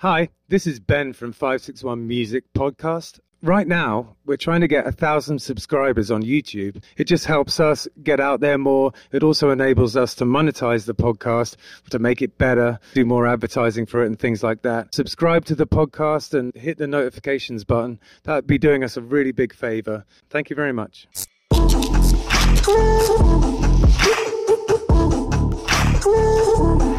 Hi, this is Ben from 561 Music Podcast. Right now, we're trying to get a thousand subscribers on YouTube. It just helps us get out there more. It also enables us to monetize the podcast, to make it better, do more advertising for it and things like that. Subscribe to the podcast and hit the notifications button. That would be doing us a really big favor. Thank you very much.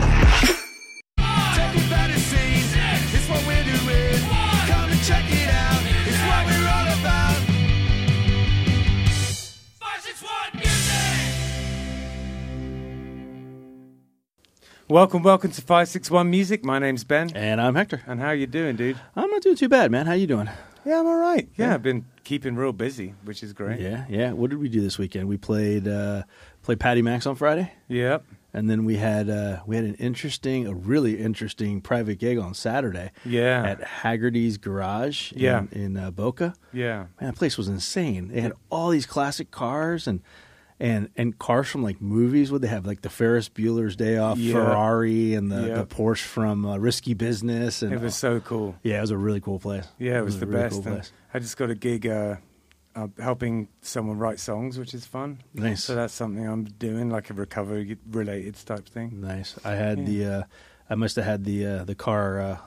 Welcome, welcome to 561 Music. My name's Ben. And I'm Hector. And how you doing, dude? I'm not doing too bad, man. How you doing? Yeah, I'm all right. Yeah, I've been keeping real busy, which is great. Yeah, yeah. What did we do this weekend? We played uh, played Paddy Mac's on Friday, Yep. and then we had uh, we had an interesting, a really interesting private gig on Saturday Yeah. at Haggerty's Garage. Yeah. in, in uh, Boca. yeah. Man, that place was insane. They had all these classic cars and. And, and cars from like movies would they have like the Ferris Bueller's Day Off Yeah. Ferrari and the, Yeah. the Porsche from uh, Risky Business and It was so cool. yeah it was a really cool place Yeah, it was, the really best. cool place. I just got a gig uh, uh, helping someone write songs, which is fun. nice So that's something I'm doing, like a recovery related type thing. Nice. I had Yeah. the uh, I must have had the uh, the car uh,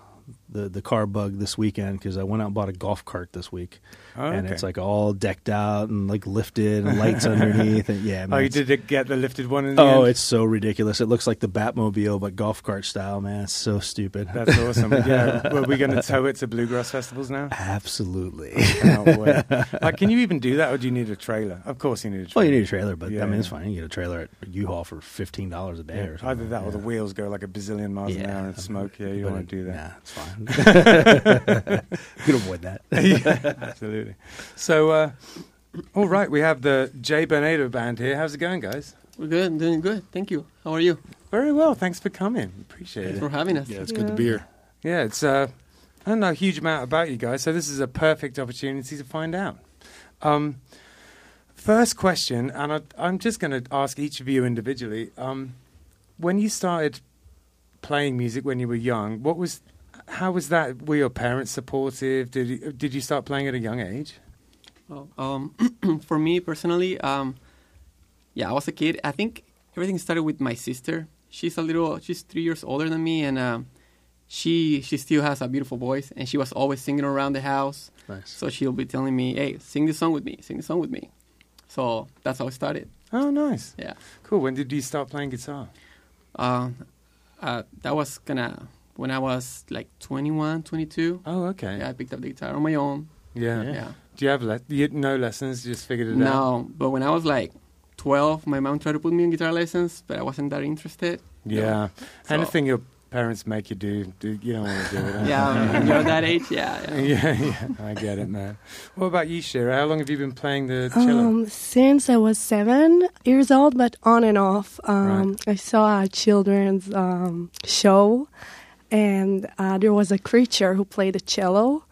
the the car bug this weekend because I went out and bought a golf cart this week, Oh, and it's like all decked out and like lifted and lights underneath. And yeah, oh, man, you did it get the lifted one in the Oh, end? it's so ridiculous. It looks like the Batmobile, but golf cart style. Man, it's so stupid. That's awesome. yeah, were we going to tow it to bluegrass festivals now? Absolutely. Like, can you even do that, or do you need a trailer? Of course, you need a Well, trailer. you need a trailer, but Yeah, I mean, it's fine. You get a trailer at U-Haul for fifteen dollars a day or something. Either that, or the wheels go like a bazillion miles an hour and smoke. Yeah, you don't want to do that. Nah, it's fine. you can avoid that. yeah, absolutely. So, uh, all right, we have the Jay Bernardo band here. How's it going, guys? We're good, doing good. Thank you. How are you? Very well. Thanks for coming. Appreciate it. Thanks it. for having us. Yeah, it's good to be here. Yeah, it's uh, I don't know a huge amount about you guys, so this is a perfect opportunity to find out. Um, first question, and I, I'm just going to ask each of you individually. Um, when you started playing music when you were young, what was, how was that? Were your parents supportive? Did you, did you start playing at a young age? Well, um, for me personally, um, yeah, I was a kid. I think everything started with my sister. She's a little, she's three years older than me, and um, she she still has a beautiful voice, and she was always singing around the house. Nice. So she'll be telling me, "Hey, sing this song with me, sing this song with me." So that's how it started. Oh, nice, Yeah, cool. When did you start playing guitar? uh, uh, that was gonna when I was like 21, 22. Oh, okay. Yeah, I picked up the guitar on my own. Yeah. Yeah. yeah. Do you have le- you, no lessons? You just figured it out. No, but when I was like 12, my mom tried to put me in guitar lessons, but I wasn't that interested. Yeah. So- Anything your parents make you do, do you don't want to do it. Yeah, you're that age, yeah. yeah. yeah, yeah. I get it, man. What about you, Shira? How long have you been playing the cello? Um, since I was seven years old, but on and off. Um, I saw a children's um, show, and uh, there was a creature who played the cello,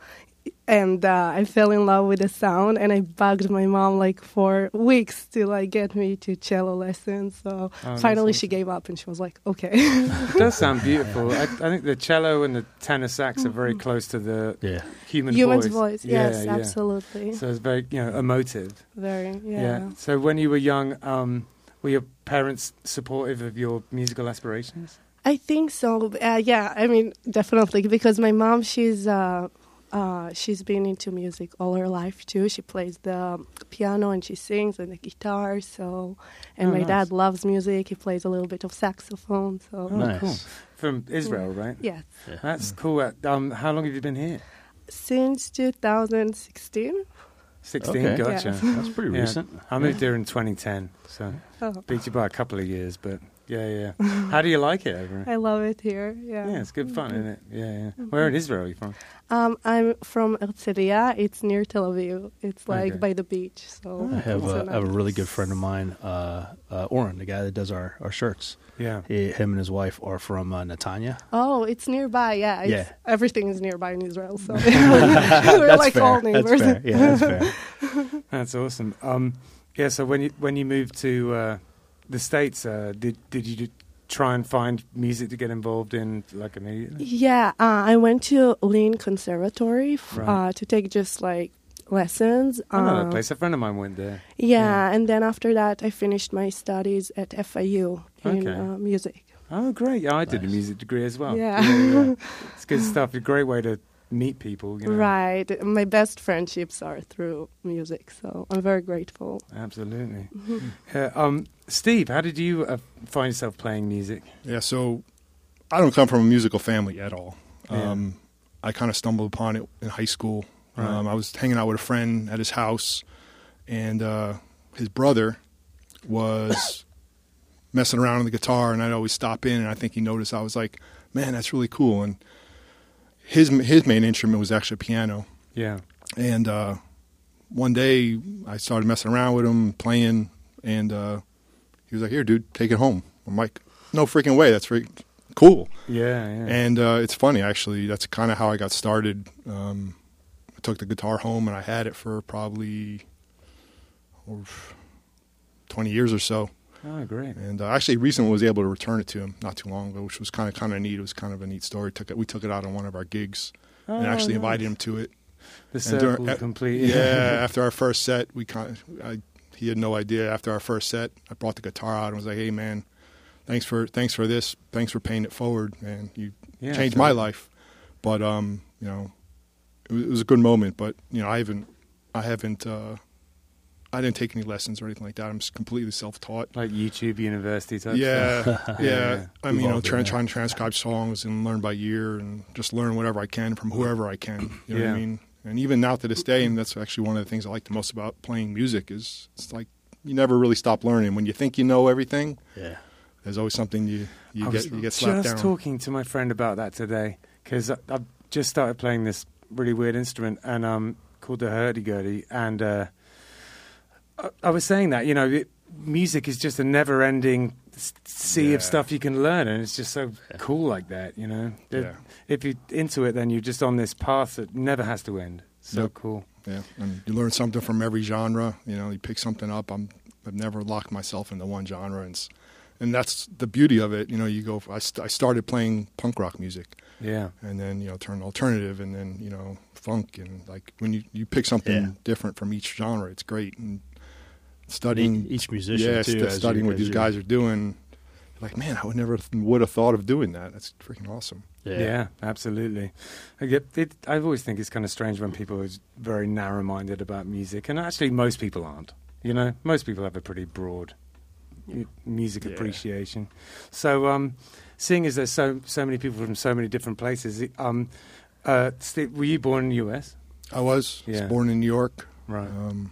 and uh, I fell in love with the sound, and I bugged my mom like for weeks to like get me to cello lessons. So Oh, that's finally, she gave up, and she was like, "Okay." It does sound beautiful. I, I think the cello and the tenor sax are very close to the Yeah. human Human's voice. voice, Yeah, yes, yeah. absolutely, So it's very, you know, emotive. very, yeah. So when you were young, um, were your parents supportive of your musical aspirations? I think so. Uh, yeah, I mean, definitely because my mom, she's uh, uh, she's been into music all her life too. She plays the piano and she sings and the guitar. So, and Oh, my nice. dad loves music. He plays a little bit of saxophone. So, Oh, Nice. cool. From Israel, right? yes, That's cool. Uh, Um, how long have you been here? since 2016. 16, Okay. gotcha. Yes. That's pretty Yeah. recent. I moved here in 2010, so Oh, beat you by a couple of years, but yeah, yeah. How do you like it over? I love it here. Yeah. Yeah, it's good fun, isn't it? Yeah, yeah. Where in Israel are you from? Um, I'm from Herzliya. It's near Tel Aviv. It's like Okay. by the beach. So I have, it's uh, have a really good friend of mine, uh, uh, Oren, the guy that does our, our shirts. Yeah. He, him and his wife are from uh, Netanya. Oh, it's nearby. Yeah, it's, Yeah. everything is nearby in Israel. So we're That's like fair. all neighbors. That's fair. Yeah, that's fair. That's awesome. Um, yeah. So when you when you moved to uh, the states, uh, did did you try and find music to get involved in like immediately? Yeah, uh, I went to Lynn Conservatory f- Right. uh, to take just like lessons. I know Uh, that place. A friend of mine went there. Yeah, and then after that, I finished my studies at FIU in Okay. uh, music. Oh, great! Yeah, I did a music degree as well. Yeah. yeah. It's good stuff. A great way to meet people. You know? Right. My best friendships are through music, so I'm very grateful. Absolutely. Mm-hmm. Uh, um, Steve, how did you uh, find yourself playing music? Yeah, so I don't come from a musical family at all. Yeah. Um, I kind of stumbled upon it in high school. Right. Um, I was hanging out with a friend at his house, and uh, his brother was messing around on the guitar, and I'd always stop in, and I think he noticed. I was like, "Man, that's really cool." And his his main instrument was actually piano. Yeah. And uh, one day I started messing around with him, playing, and uh, he was like, "Here, dude, take it home." I'm like, "No freaking way! That's very cool." Yeah. Yeah. And uh, it's funny, actually. That's kind of how I got started. Um, I took the guitar home, and I had it for probably 20 years or so. oh, great. And uh, actually, recently was able to return it to him not too long ago, which was kind of kind of neat. It was kind of a neat story. Took it, we took it out on one of our gigs, and Oh, actually nice. invited him to it. The and during- circle complete. Yeah, after our first set, we kind of, I, he had no idea. After our first set, I brought the guitar out and was like, "Hey, man, thanks for thanks for this. Thanks for paying it forward, man. You Yeah, changed so- my life." But um, you know, it was, it was a good moment. But you know, I haven't, I haven't, uh, I didn't take any lessons or anything like that. I'm just completely self-taught. Like YouTube University type. Yeah, stuff. yeah. I mean, you know, trying trying to transcribe songs and learn by ear and just learn whatever I can from whoever I can. You know what Yeah. I mean? And even now to this day, and that's actually one of the things I like the most about playing music is it's like you never really stop learning. When you think you know everything, Yeah. there's always something you you I get was you get slapped just down. talking to my friend about that today because I've just started playing this really weird instrument and um called the hurdy-gurdy and uh, I, I was saying that you know it, music is just a never-ending sea Yeah. of stuff you can learn and it's just so cool like that you know That Yeah. If you're into it then you're just on this path that never has to end so Yep. cool Yeah, and you learn something from every genre. You know, you pick something up. I'm I've never locked myself into one genre, and and that's the beauty of it. You know, you go. I, st- I started playing punk rock music. yeah and then you know turn alternative and then you know funk and like when you you pick something Yeah. different from each genre it's great and studying Each musician, yeah too, st- studying you- what these you- guys are doing like man I would never th- would have thought of doing that that's freaking awesome Yeah, absolutely. I get it. I always think it's kind of strange when people are very narrow-minded about music, and actually, most people aren't. You know, most people have a pretty broad mu- music Yeah. appreciation. So, um, seeing as there's so so many people from so many different places, um, uh, Steve, were you born in the U.S.? I was, i was Yeah. born in New York Right. um,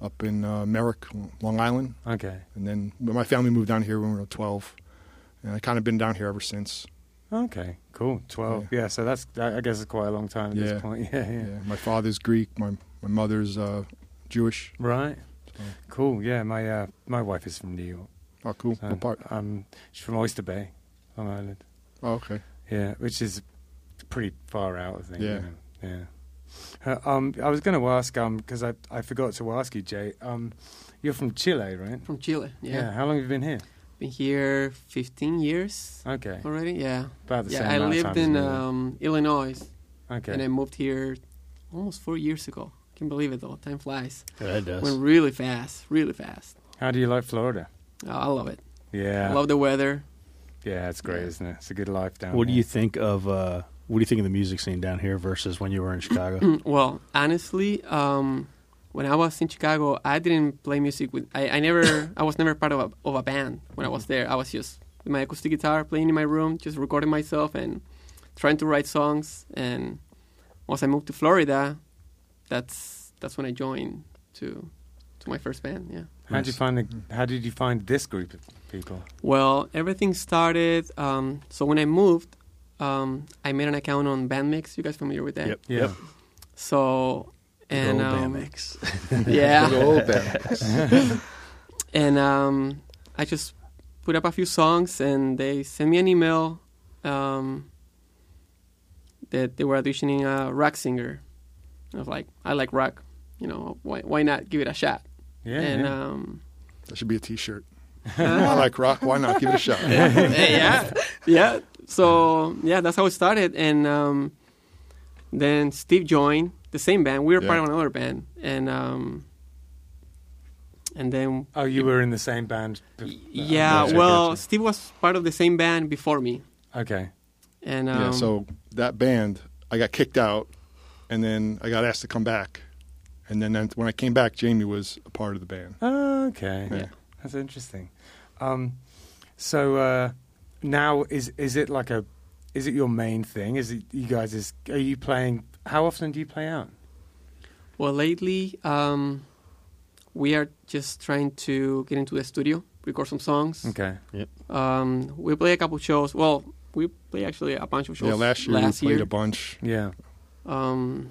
up in uh, Merrick Long Island Okay. and then my family moved down here when we were 12 and I kind of been down here ever since Okay. Cool. Twelve. Yeah. so that's I I guess it's quite a long time at Yeah. this point. Yeah. Yeah. yeah my father's Greek my my mother's uh, Jewish Right. So- Cool. Yeah. My uh, my wife is from New York. oh cool So, what part Um, she's from Oyster Bay, Long Island. oh okay Yeah, which is pretty far out, I think. Yeah. you know. Yeah. Uh, um, I was going to ask, um, because I I forgot to ask you, Jay. Um, you're from Chile, right? From Chile. Yeah. How long have you been here? Been here 15 years Okay. already. Yeah. About the yeah, same I amount of lived time as in me. um, Illinois okay. and I moved here almost four years ago. Can't believe it though. Time flies. Yeah, it does. Went really fast, really fast. How do you like Florida? Oh, I love it. Yeah. I love the weather. yeah, it's great, Yeah. isn't it? It's a good life down here. what do you think of uh, what do you think of the music scene down here versus when you were in Chicago? well, honestly, um, when I was in Chicago, I didn't play music with. I, I never. I was never part of a of a band when I was there. I was just with my acoustic guitar playing in my room, just recording myself and trying to write songs. And once I moved to Florida, that's that's when I joined to to my first band. Yeah. How did you find the, How did you find this group of people? Well, everything started. Um, so when I moved, um, I made an account on Bandmix. You guys familiar with that? Yep. Yeah. Yep. So and Old um, Bandmix. yeah. Good old and um, I just put up a few songs, and they sent me an email um, that they were auditioning a rock singer. I was like, I like rock, you know, why why not give it a shot? Yeah. and yeah. um, That should be a T-shirt. I like rock. Why not? Give it a shot. yeah, yeah. So yeah, that's how it started, and um, then Steve joined the same band. We were part of another band, and um, and then Oh, you were in the same band. bef- yeah, Gotcha, well, gotcha. Steve was part of the same band before me, Okay. and um, yeah. So that band, I got kicked out, and then I got asked to come back, and then, then when I came back, Jamie was a part of the band. Oh, okay. Yeah. That's interesting. Um, so uh, now is is it like a is it your main thing? Is it you guys is are you playing? How often do you play out? well, lately um, we are just trying to get into the studio, record some songs. Okay. Um, we play a couple shows. Well, we play actually a bunch of shows. Yeah, last year last we played year. a bunch. Yeah. Um,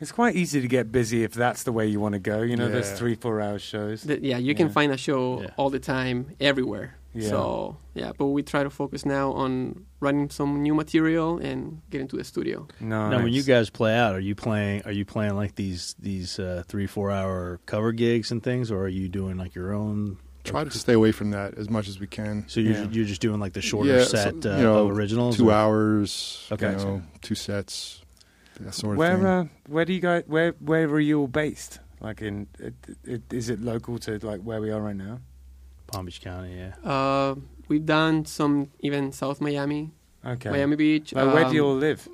It's quite easy to get busy if that's the way you want to go. You know, there's three, four hour shows. th- yeah, you can find a show Yeah. all the time, everywhere. Yeah. So yeah, but we try to focus now on writing some new material and get into the studio. No. Now, when you guys play out, are you playing? Are you playing like these these uh, three four hour cover gigs and things, or are you doing like your own? Try to stay away from that as much as we can. So you're Yeah. you're just doing like the shorter Yeah, so, set uh, you know, of originals. Two or- hours. Okay. You know, two sets. That sort of where thing. uh, where do you guys where where are you all based? Like in it, it, is it local to like where we are right now? Palm Beach County, yeah. Uh, we've done some even South Miami, Okay. Miami Beach. Like, where do you Um, all live?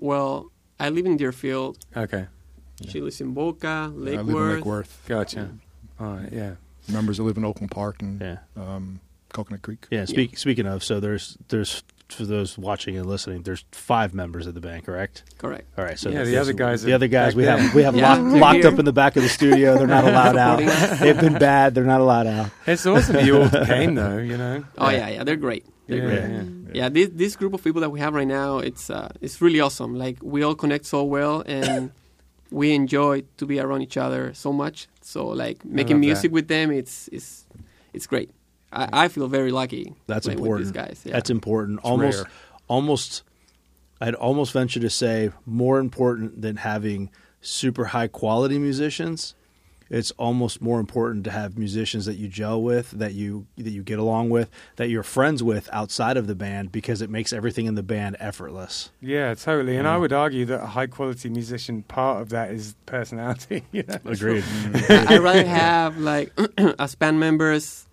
Well, I live in Deerfield. Okay. She lives in Boca, Lake I live in Worth. Lake Worth. Gotcha. All right. Yeah. Members that live in Oakland Park and Yeah. um, Coconut Creek. Yeah. Speak, Speaking of, so there's there's for those watching and listening, there's five members of the band, correct? Correct. All right. So Yeah, the other guys the other guys we there. have we have Yeah, locked, locked here. up in the back of the studio. They're not allowed out. They've been bad. They're not allowed out. It's awesome you all came though. You know. Oh yeah, yeah, they're great. They're Yeah, great. yeah. Yeah, this this group of people that we have right now, it's uh, it's really awesome. Like we all connect so well, and we enjoy to be around each other so much. So like making love that. music with them, it's it's it's great. I, I feel very lucky. That's playing important. With these guys, yeah. That's important. almost, rare. almost. I'd almost venture to say more important than having super high quality musicians. It's almost more important to have musicians that you gel with, that you that you get along with, that you're friends with outside of the band, because it makes everything in the band effortless. Yeah, totally. And I would argue that a high quality musician part of that is personality. You know? Agreed. I, I'd rather have like as band members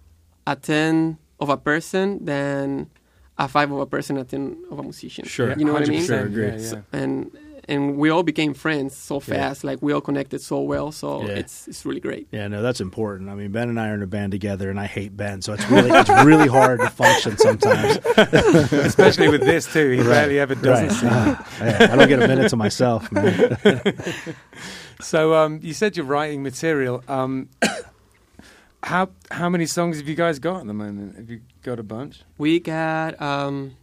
a ten of a person than a five of a person, a ten of a musician. Sure. you know what I mean. 100%, Agree. Yeah, yeah. and and we all became friends so fast. Like we all connected so well. So Yeah. it's it's really great. Yeah, no, that's important. I mean, Ben and I are in a band together, and I hate Ben, so it's really it's really hard to function sometimes. Especially with this too. He barely ever doesn't Right. sing. Yeah, I don't get a minute to myself, man. So um, you said you're writing material. Um, how how many songs have you guys got at the moment? Have you got a bunch? We got um,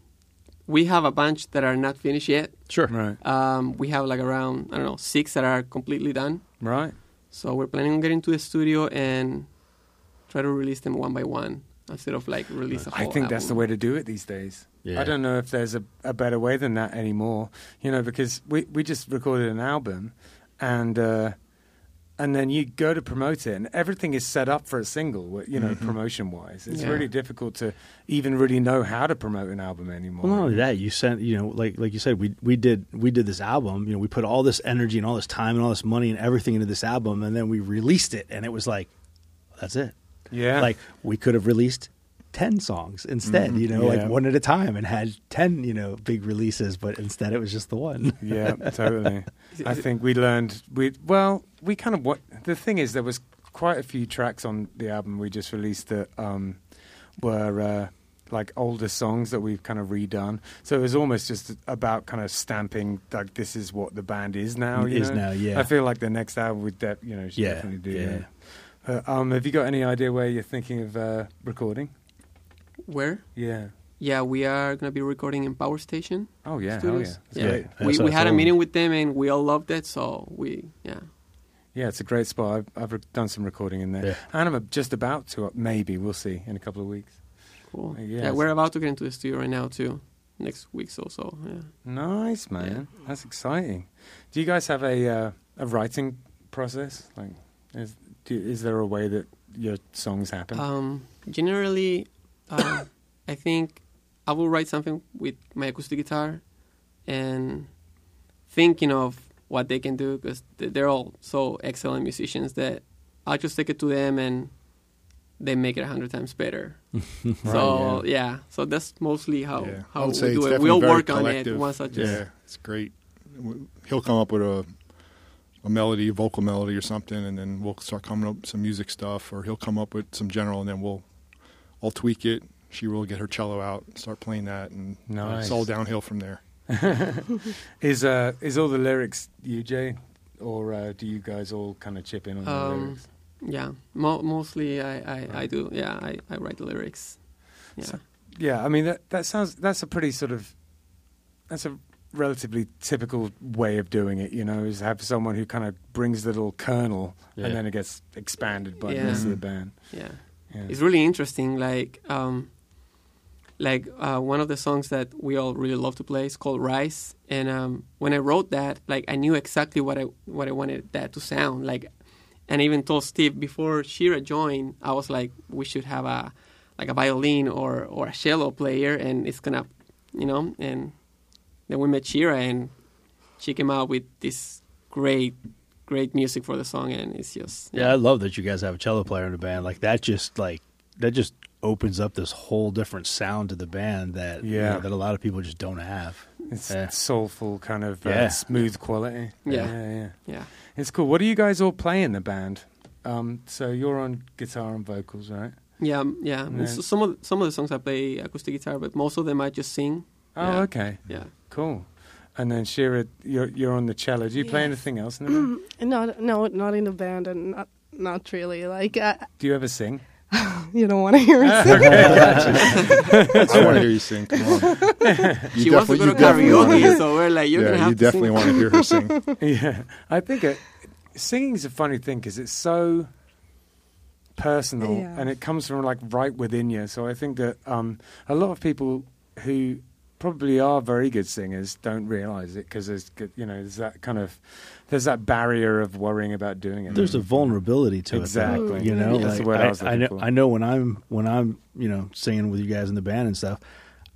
we have a bunch that are not finished yet. Sure. Right. Um, we have like around I don't know six that are completely done. Right. So we're planning on getting to the studio and try to release them one by one instead of like release a I whole I think that's the way to do it these days. Yeah. I don't know if there's a, a better way than that anymore. You know, because we we just recorded an album, and uh, and then you go to promote it, and everything is set up for a single. You know, mm-hmm. promotion wise, it's Yeah. really difficult to even really know how to promote an album anymore. Well, not only that, you sent you know, like like you said, we we did we did this album. You know, we put all this energy and all this time and all this money and everything into this album, and then we released it, and it was like, that's it. yeah, Like we could have released ten songs instead. You know, Yeah. like one at a time, and had ten you know big releases, but instead it was just the one. Yeah, totally. I think we learned we well we kind of what the thing is there was quite a few tracks on the album we just released that um, were uh, like older songs that we've kind of redone. So it was almost just about kind of stamping like this is what the band is now. You Is know? now, yeah. I feel like the next album would de- you know should Yeah, definitely do. yeah. that. Uh, um, have you got any idea where you're thinking of uh, recording? Where? Yeah. Yeah, we are gonna be recording in Power Station Oh yeah. Hell yeah. That's yeah, great. We we had a meeting with them and we all loved it. So we yeah. Yeah, it's a great spot. I've, I've done some recording in there, Yeah. and I'm just about to. Maybe we'll see in a couple of weeks. Cool. Yeah, Yeah, we're about to get into the studio right now too. Next week or so. Yeah. Nice, man. That's exciting. Do you guys have a uh, a writing process? Like, is do, is there a way that your songs happen? Um, generally, uh, I think I will write something with my acoustic guitar and thinking of what they can do because they're all so excellent musicians that I'll just take it to them and they make it a hundred times better. so yeah. so that's mostly how yeah. How we do it. We'll very work on it once I just Yeah, it's great. He'll come up with a a melody, a vocal melody or something, and then we'll start coming up with some music stuff, or he'll come up with some general, and then we'll I'll tweak it. She will get her cello out, start playing that, and Nice. it's all downhill from there. Is uh is all the lyrics you, Jay, or uh, do you guys all kind of chip in on the Um, lyrics? yeah. Mo- mostly I, I, I do. Yeah, I, I write the lyrics. Yeah. So- Yeah, I mean that that sounds that's a pretty sort of that's a relatively typical way of doing it. You know, is have someone who kind of brings the little kernel Yeah. and then it gets expanded by the rest of the band. yeah. Yeah. it's really interesting. Like, um, like uh, one of the songs that we all really love to play is called "Rise." And um, when I wrote that, like, I knew exactly what I what I wanted that to sound like, and I even told Steve before Shira joined. I was like, we should have a like a violin or or a cello player, and it's gonna, you know. And then we met Shira, and she came out with this great, great music for the song, and it's just Yeah, I love that you guys have a cello player in the band. Like that, just like that, just opens up this whole different sound to the band that you Yeah. know, that a lot of people just don't have. It's Yeah. soulful kind of uh, Yeah. smooth quality. Yeah. yeah, yeah. yeah. It's cool. What do you guys all play in the band? Um, so you're on guitar and vocals, right? Yeah, um, yeah. So some of some of the songs I play acoustic guitar, but most of them I just sing. Oh, Yeah. okay, Yeah. cool. And then Shira, you're you're on the cello. Do you play Yeah. anything else in the band? No, no, not in the band, and not not really. Like uh, Do you ever sing? you don't want to hear me sing. I want to hear you sing. Come on. You she wants to definitely- go to karaoke, so we're like, you're yeah, gonna have you to definitely sing. want to hear her sing. yeah, I think it, singing is a funny thing because it's so personal Yeah. and it comes from like right within you. So I think that um, a lot of people who probably are very good singers don't realize it because there's you know there's that kind of there's that barrier of worrying about doing it. There's a vulnerability to Exactly. it. though, You know, Yeah. Like, I I, was I know. for. I know when I'm when I'm you know singing with you guys in the band and stuff.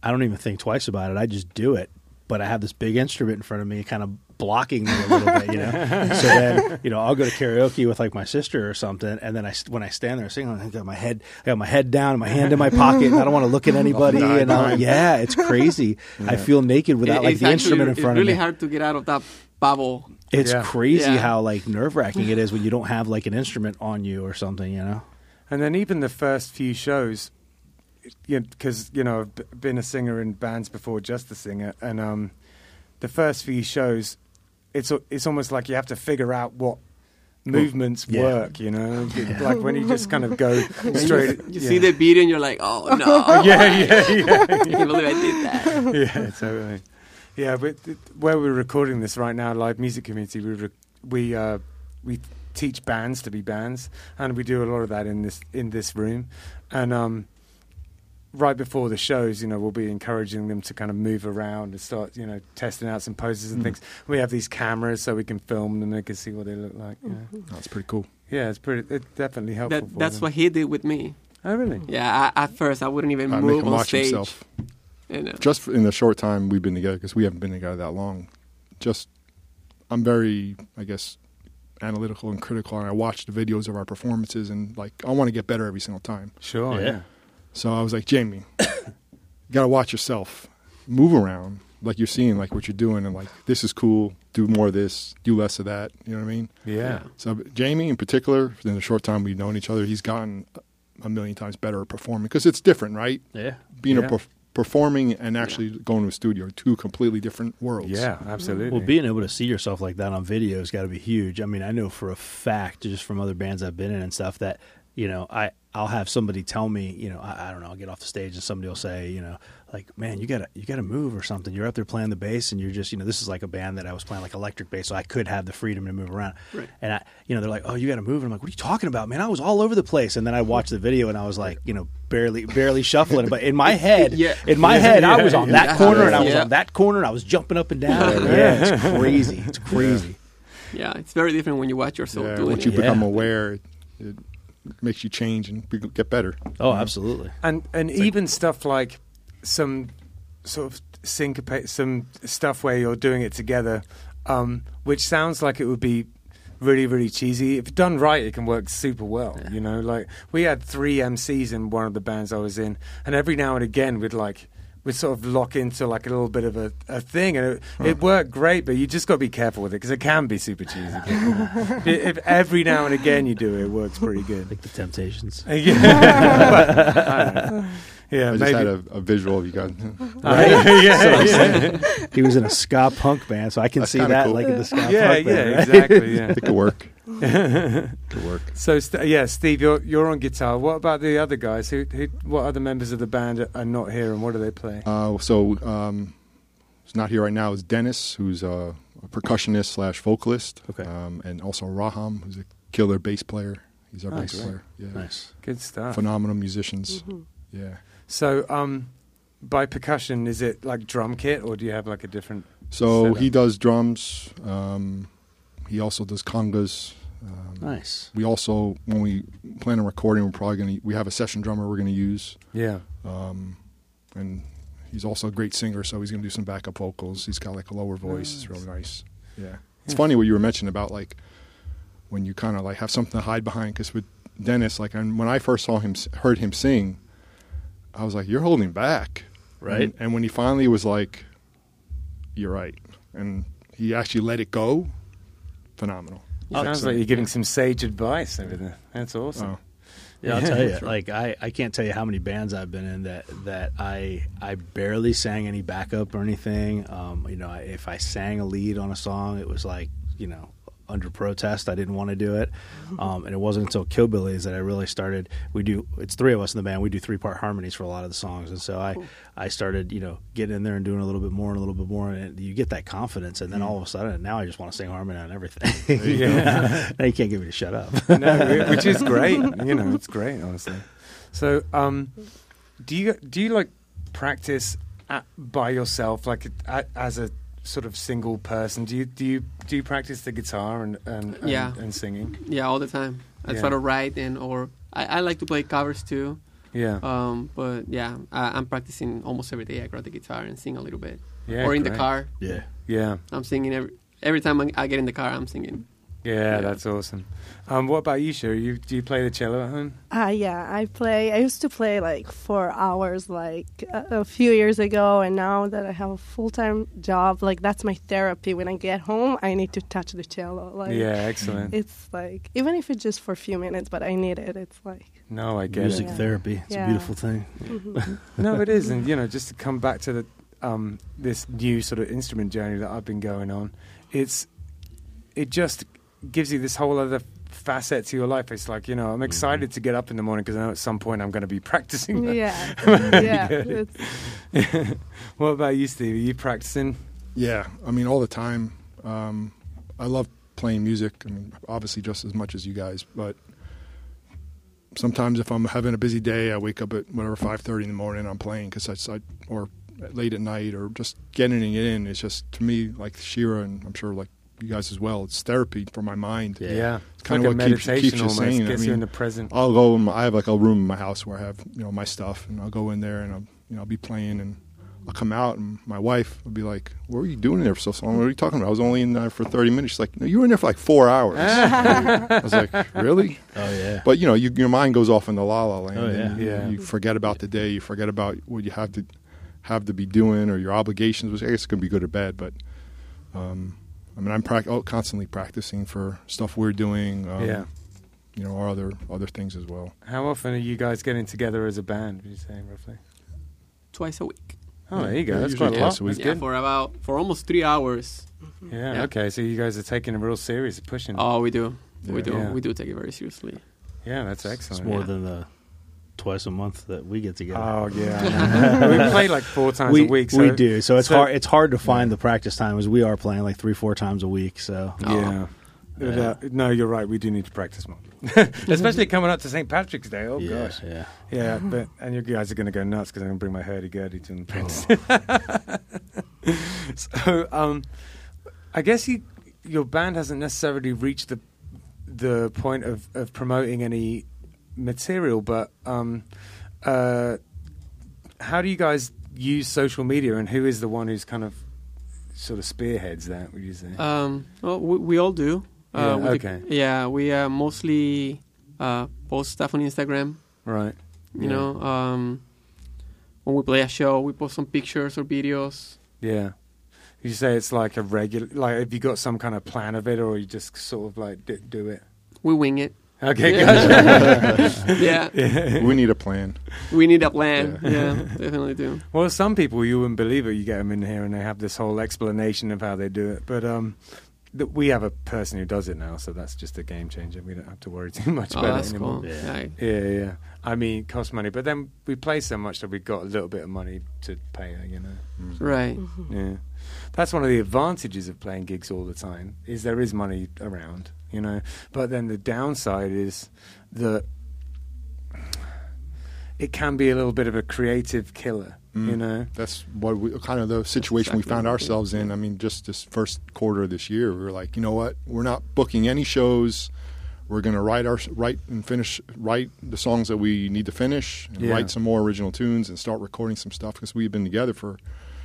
I don't even think twice about it. I just do it. But I have this big instrument in front of me, kind of blocking me a little bit, you know. so then, you know, I'll go to karaoke with like my sister or something, and then I when I stand there singing, I got my head, I got my head down, my hand in my pocket, and I don't want to look at anybody. die and I'll, behind. yeah, it's crazy. I feel naked without It- like the actually- instrument in front It's really of me. It's really hard to get out of that bubble. It's Yeah. crazy Yeah. how like nerve wracking it is when you don't have like an instrument on you or something, you know. And then even the first few shows, because you know I've been a singer in bands before, just a singer, and um, the first few shows, it's it's almost like you have to figure out what movements yeah. work. You know, like when you just kind of go straight. You yeah. see the beat and you're like, oh no, yeah, yeah, yeah, I can't believe I did that. yeah, totally. Yeah, but where we're recording this right now, live music community, we re- we uh, we teach bands to be bands, and we do a lot of that in this in this room, and um, right before the shows, you know, we'll be encouraging them to kind of move around and start, you know, testing out some poses and Mm. things. We have these cameras so we can film them, and they can see what they look like. you know. That's pretty cool. Yeah, it's pretty. It's definitely helpful. That, that's them. what he did with me. Oh, really? Yeah, I, at first I wouldn't even I make move him on watch stage. himself. You know. Just in the short time we've been together, because we haven't been together that long. Just, I'm very, I guess, analytical and critical, and I watch the videos of our performances, and like, I want to get better every single time. Sure. Yeah. Yeah. So I was like, Jamie, you got to watch yourself. Move around like you're seeing, like what you're doing, and like this is cool. Do more of this. Do less of that. You know what I mean? Yeah. So Jamie, in particular, in the short time we've known each other, he's gotten a million times better at performing because it's different, right? Yeah. Being Yeah. a perf- performing and actually going to a studio are two completely different worlds. Yeah. Absolutely. Well, being able to see yourself like that on video has got to be huge. I mean, I know for a fact, just from other bands I've been in and stuff, that you know, I I'll have somebody tell me, you know, I, I don't know, I'll get off the stage and somebody will say, you know, like, man, you gotta you gotta move or something. You're up there playing the bass and you're just, you know, this is like a band that I was playing like electric bass, so I could have the freedom to move around. Right. And I, you know, they're like, oh, you gotta move. And I'm like, what are you talking about, man? I was all over the place. And then I watched the video and I was like, you know, barely barely shuffling. But in my head, Yeah. in my head, I was on that Yeah. corner and I was Yeah. on that corner and I was jumping up and down. yeah, it's crazy. It's crazy. Yeah, it's very different when you watch yourself Yeah, doing once it. you become Yeah. aware, it, it, makes you change and get better. Oh, absolutely. And and even stuff like some sort of syncopate, some stuff where you're doing it together, um, which sounds like it would be really really cheesy. If done right, it can work super well. You know, like we had three MCs in one of the bands I was in, and every now and again we'd like. We'd sort of lock into like a little bit of a, a thing, and it, it worked great. But you just got to be careful with it because it can be super cheesy. if, if every now and again you do it, it works pretty good. Like the Temptations. Yeah, But, I don't know. yeah, I just maybe. had a, a visual of you guys. yeah, yeah, He was in a ska punk band, so I can That's see that cool. like in the ska yeah, punk yeah, band. right? exactly. Yeah. It could work. could work. So, st- yeah, Steve, you're you're on guitar. What about the other guys? Who, who what other members of the band are not here, and what do they play? Uh, so, um, who's not here right now is Dennis, who's a, a percussionist slash vocalist. Okay. Um, and also Raham, who's a killer bass player. He's our Oh, bass great. player. Yeah. Nice. Good stuff. Phenomenal musicians. Yeah. So, um, by percussion, is it like drum kit, or do you have like a different? So Setup. he does drums. Um, he also does congas. Um, Nice. We also, when we plan on recording, we're probably going to, we have a session drummer we're going to use. Yeah. Um, and he's also a great singer, so he's going to do some backup vocals. He's got like a lower voice. It's really nice. Yeah. It's Yeah. funny what you were mentioning about like when you kind of like have something to hide behind. Because with Dennis, like and when I first saw him, heard him sing, I was like, "You're holding back." Right. And, and when he finally was like, "You're right," and he actually let it go, phenomenal. Sounds like you're giving some sage advice over there. That's awesome. Oh. Yeah, I'll tell you. Right. Like I, I can't tell you how many bands I've been in that that I I barely sang any backup or anything. Um, you know, I, if I sang a lead on a song, it was like you know under protest. I didn't want to do it, um, and it wasn't until Killbillies that I really started. We do it's three of us in the band. We do three part harmonies for a lot of the songs, and so I I started you know getting in there and doing a little bit more and a little bit more, and you get that confidence, and then all of a sudden now I just want to sing harmony on everything. Yeah. now you can't get me to shut up. no, which is great. You know, it's great, honestly. So, um, do you do you like practice at, by yourself, like a, as a sort of single person? Do you do you do you practice the guitar and and, and, Yeah. and singing? Yeah, all the time. I Yeah. try to write and or I, I like to play covers too. Yeah, Um, but yeah, I, I'm practicing almost every day. I grab the guitar and sing a little bit. yeah, or in the car, yeah. Yeah, I'm singing every every time I, I get in the car. I'm singing. Yeah, Yeah. that's awesome. Um, what about you, Shira? You do you play the cello at home? Uh, yeah, I play. I used to play like four hours, like a, a few years ago, and now that I have a full time job, like that's my therapy. When I get home, I need to touch the cello. Like, yeah, excellent. it's like even if it's just for a few minutes, but I need it. It's like no, I get Music it. Yeah. therapy. It's Yeah. a beautiful thing. mhm. No, it is, and you know, just to come back to the um, this new sort of instrument journey that I've been going on, it's it just gives you this whole other facet to your life. It's like you know, I'm excited to get up in the morning because I know at some point I'm going to be practicing. that. yeah, yeah. Good. What about you, Steve? Are you practicing? Yeah, I mean, all the time. Um, I love playing music. I mean, obviously just as much as you guys, but sometimes if I'm having a busy day, I wake up at whatever five thirty in the morning. I'm playing because I, I or late at night or just getting it in. It's just to me like Shira and I'm sure like you guys as well. It's therapy for my mind. Yeah. it's kinda like a what keeps- meditation keeps you almost. sane. I Gets you in the present. I'll go. In my, I have like a room in my house where I have you know my stuff, and I'll go in there and I'll you know I'll be playing, and I'll come out, and my wife will be like, "What were you doing in there for so long? What are you talking about? I was only in there for thirty minutes." She's like, "No, you were in there for like four hours." I was like, "Really?" Oh yeah. But you know, you, your mind goes off in the la la land. Oh, yeah. and you, Yeah. you forget about the day. You forget about what you have to have to be doing or your obligations. Which I guess it can be good or bad, but. Um, I mean, I'm prac- oh, constantly practicing for stuff we're doing. Um, yeah. you know, or other other things as well. How often are you guys getting together as a band? Would you say roughly? Twice a week. Oh, there you go. Yeah, That's quite a lot. twice a week. Yeah, for about for almost three hours. Yeah, Yeah. Okay. So you guys are taking a real serious pushing. Oh, we do. We do. Yeah. We do take it very seriously. yeah, that's excellent. It's more Yeah. than the twice a month that we get together. Oh yeah, we play like four times we, a week. So we do. So it's so- hard. It's hard to find the practice time as we are playing like three, four times a week. So Oh. Yeah. But, Yeah. uh, no, you're right. We do need to practice more, especially coming up to St. Patrick's Day. Oh yeah, gosh, yeah. yeah. But and you guys are going to go nuts because I'm going to bring my hurdy gurdy to the practice. so, um, I guess you, your band hasn't necessarily reached the the point of, of promoting any material, but um, uh, how do you guys use social media, and who is the one who's kind of sort of spearheads that? Would you say? Um, well, we, we all do. Yeah, Uh, the- okay. yeah, we uh, mostly uh, post stuff on Instagram. right. You Yeah. know, um, when we play a show, we post some pictures or videos. Yeah. You say it's like a regular, like have you got some kind of plan of it, or you just sort of like d- do it? We wing it. Okay, Yeah. gotcha. yeah, we need a plan. we need a plan. Yeah, definitely do. Well, some people you wouldn't believe it. You get them in here and they have this whole explanation of how they do it. But um, th- we have a person who does it now, so that's just a game changer. We don't have to worry too much Oh, about that's it anymore. cool. Yeah. Yeah. Yeah, yeah. I mean, it costs money, but then we play so much that we've got a little bit of money to pay her. You know. Right. Yeah, that's one of the advantages of playing gigs all the time is there is money around, you know. But then the downside is that it can be a little bit of a creative killer, you Mm. know. That's what we kind of the situation we found ourselves in. I mean, just this first quarter of this year, we were like, you know what? We're not booking any shows. We're going to write our write and finish write the songs that we need to finish, and Yeah. write some more original tunes, and start recording some stuff because we've been together for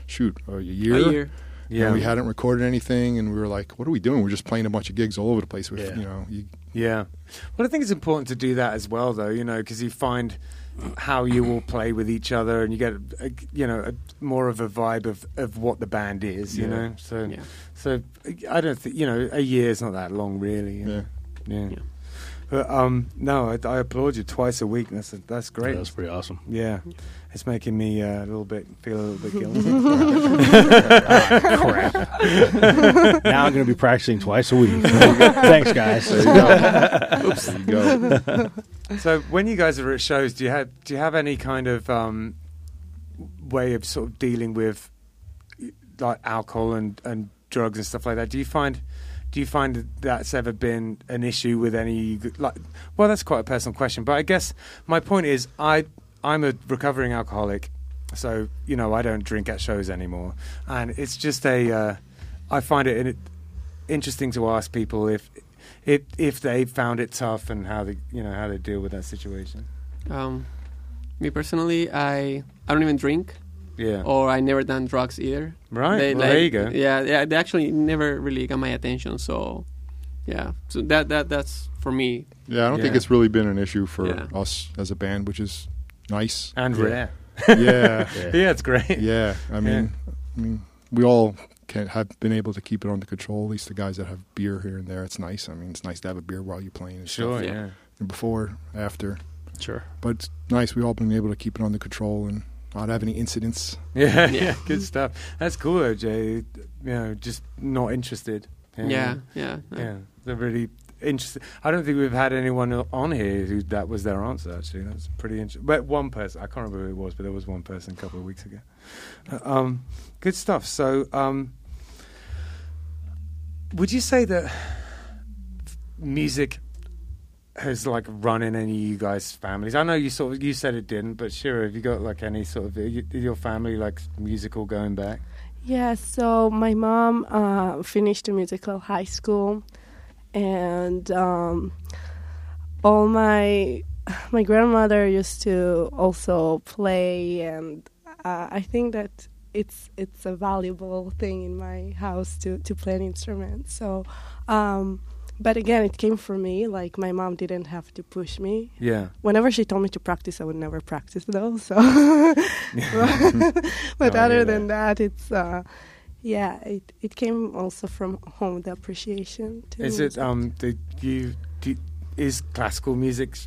shoot a year. A year. Yeah, And we hadn't recorded anything, and we were like, "What are we doing? We're just playing a bunch of gigs all over the place." With Yeah. you know, you, Yeah. Well, I think it's important to do that as well, though, you know, because you find how you all play with each other and you get, a, you know, a, more of a vibe of, of what the band is, you Yeah. know. So, Yeah. so I don't think, you know, a year is not that long, really. you know. yeah. Yeah. Yeah. But, um, no, I, I applaud you twice a week. That's, that's great. That's pretty awesome. Yeah. It's making me uh, a little bit, feel a little bit guilty. now I'm going to be practicing twice a week. Thanks, guys. There you go. Oops. There you go. So when you guys are at shows, do you have do you have any kind of um, way of sort of dealing with like alcohol and, and drugs and stuff like that? Do you find do you find that that's ever been an issue with any like? Well, that's quite a personal question, but I guess my point is I I'm a recovering alcoholic, so you know I don't drink at shows anymore, and it's just a uh, I find it, it interesting to ask people if if if they found it tough and how they you know how they deal with that situation. Um, me personally, I I don't even drink, Yeah. or I never done drugs either. right. They, well, like- there you go. Yeah, yeah. They actually never really got my attention. So, yeah. So that that that's for me. Yeah, I don't think it's really been an issue for Yeah. us as a band, which is nice. And Yeah. rare. yeah, Yeah, it's great. yeah. I mean, I mean, we all can have been able to keep it under control. At least the guys that have beer here and there, it's nice. I mean, it's nice to have a beer while you're playing. And Sure. stuff. Yeah. Yeah. And before, after, Sure. but it's nice. We've all been able to keep it under control and not have any incidents. Yeah. Yeah. Yeah. Good stuff. That's cool, though, Jay. You know, just not interested. Yeah, yeah. Yeah. They're really interested. I don't think we've had anyone on here who that was their answer. Actually, that's pretty interesting. But one person, I can't remember who it was, but there was one person a couple of weeks ago. Uh, um, good stuff. So, um, would you say that music has like run in any of you guys' families? I know you sort of you said it didn't, but sure, have you got like any sort of your family like musical going back? Yeah, so my mom uh, finished a musical high school, and um, all my my grandmother used to also play, and uh, I think that it's it's a valuable thing in my house to to play an instrument. So, um, but again, it came from me. Like my mom didn't have to push me. Yeah. Whenever she told me to practice, I would never practice though. So, but No, other than that, it's uh, yeah, it it came also from home the appreciation. To Is it um do you do is classical music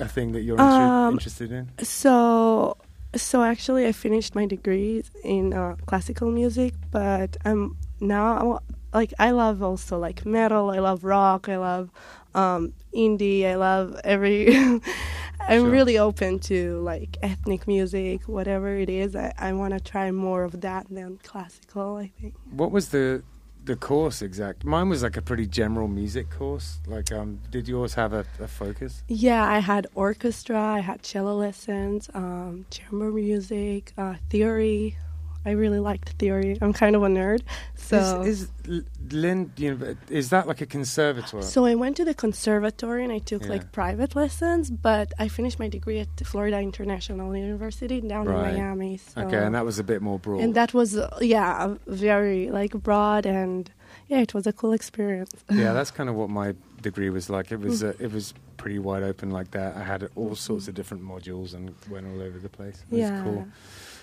a thing that you're Um, interested in? So, so actually, I finished my degree in uh, classical music, but I'm now like I love also like metal. I love rock. I love um, indie. I love every. I'm Sure. really open to like ethnic music, whatever it is. I, I want to try more of that than classical. I think. What was the the course exact? Mine was like a pretty general music course. Like um did yours have a, a focus? Yeah, I had orchestra, I had cello lessons, um, chamber music, uh, theory, I really liked theory. I'm kind of a nerd, so. is, is L- Lynn, you know, is that like a conservatory? So I went to the conservatory and I took Yeah. like private lessons, but I finished my degree at Florida International University down Right. in Miami. So. okay, and that was a bit more broad. and that was uh, yeah very like broad and yeah it was a cool experience. yeah, that's kind of what my degree was like. It Mm. was uh, it was pretty wide open like that. I had all sorts of different modules and went all over the place. It was yeah. cool.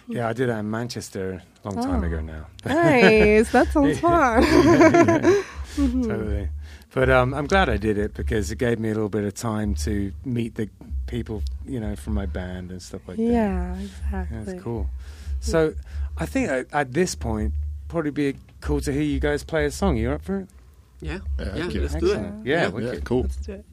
Yeah, I did that in Manchester a long time Oh. ago now. nice. That sounds fun. Mhm. totally. But um, I'm glad I did it because it gave me a little bit of time to meet the people, you know, from my band and stuff like that. Yeah, Yeah, exactly. That's cool. So I think at, at this point, probably be cool to hear you guys play a song. You up for it? Yeah, Yeah, yeah, okay. let's do it. Excellent. Yeah, Yeah. Yeah, cool. Let's do it.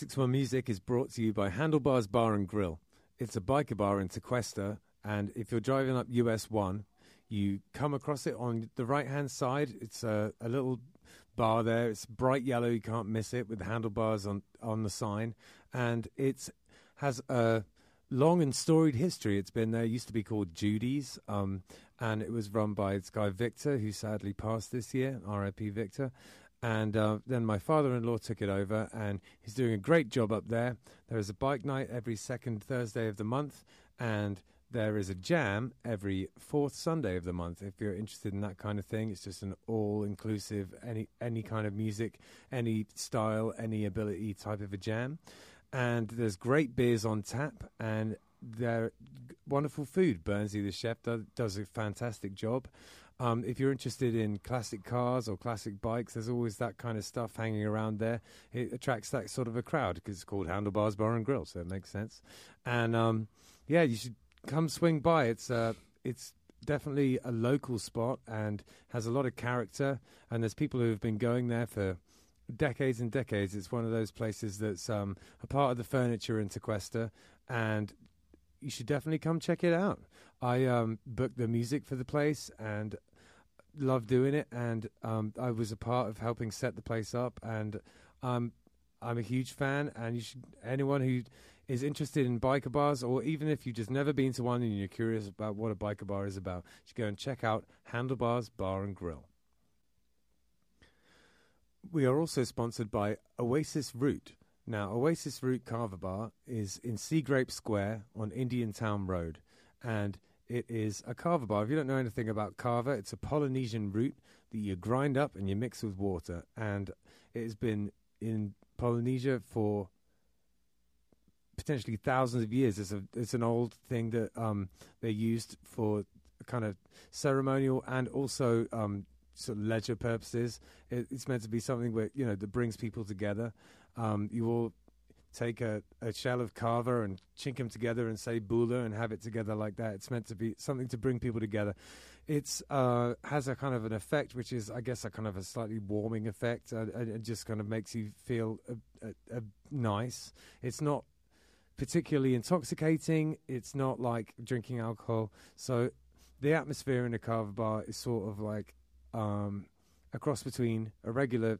561 Music is brought to you by Handlebars Bar and Grill. It's a biker bar in Tequesta, and if you're driving up US 1, you come across it on the right hand side. It's a, a little bar there. It's bright yellow, you can't miss it, with the handlebars on, on the sign. And it has a long and storied history. It's been there, it used to be called Judy's, um, and it was run by this guy Victor, who sadly passed this year, RIP Victor. And uh, then my father in law took it over, and he's doing a great job up there. There is a bike night every second Thursday of the month, and there is a jam every fourth Sunday of the month. If you're interested in that kind of thing, it's just an all-inclusive, any any kind of music, any style, any ability type of a jam. And there's great beers on tap, and they're wonderful food. Bernsey, the chef, does a fantastic job. Um, if you're interested in classic cars or classic bikes, there's always that kind of stuff hanging around there. It attracts that sort of a crowd because it's called Handlebars Bar and Grill, so it makes sense. And um, yeah, you should come swing by. It's uh, it's definitely a local spot and has a lot of character. And there's people who have been going there for decades and decades. It's one of those places that's um, a part of the furniture in Tequesta, and you should definitely come check it out. I um, booked the music for the place and love doing it, and um, I was a part of helping set the place up, and um, I'm a huge fan. And you should anyone who is interested in biker bars, or even if you've just never been to one and you're curious about what a biker bar is about, you should go and check out Handlebars Bar and Grill. We are also sponsored by Oasis Root. Now, Oasis Root Kava Bar is in Sea Grape Square on Indian Town Road, and it is a kava bar. If you don't know anything about kava, it's a Polynesian root that you grind up and you mix with water, and it has been in Polynesia for potentially thousands of years. It's a it's an old thing that um, they used for kind of ceremonial and also um, sort of leisure purposes. It, it's meant to be something where you know that brings people together. Um, you all take a, a shell of kava and chink them together and say bula and have it together like that. It's meant to be something to bring people together. It's uh, has a kind of an effect, which is, I guess, a kind of a slightly warming effect. Uh, it just kind of makes you feel uh, uh, uh, nice. It's not particularly intoxicating. It's not like drinking alcohol. So the atmosphere in a kava bar is sort of like um, a cross between a regular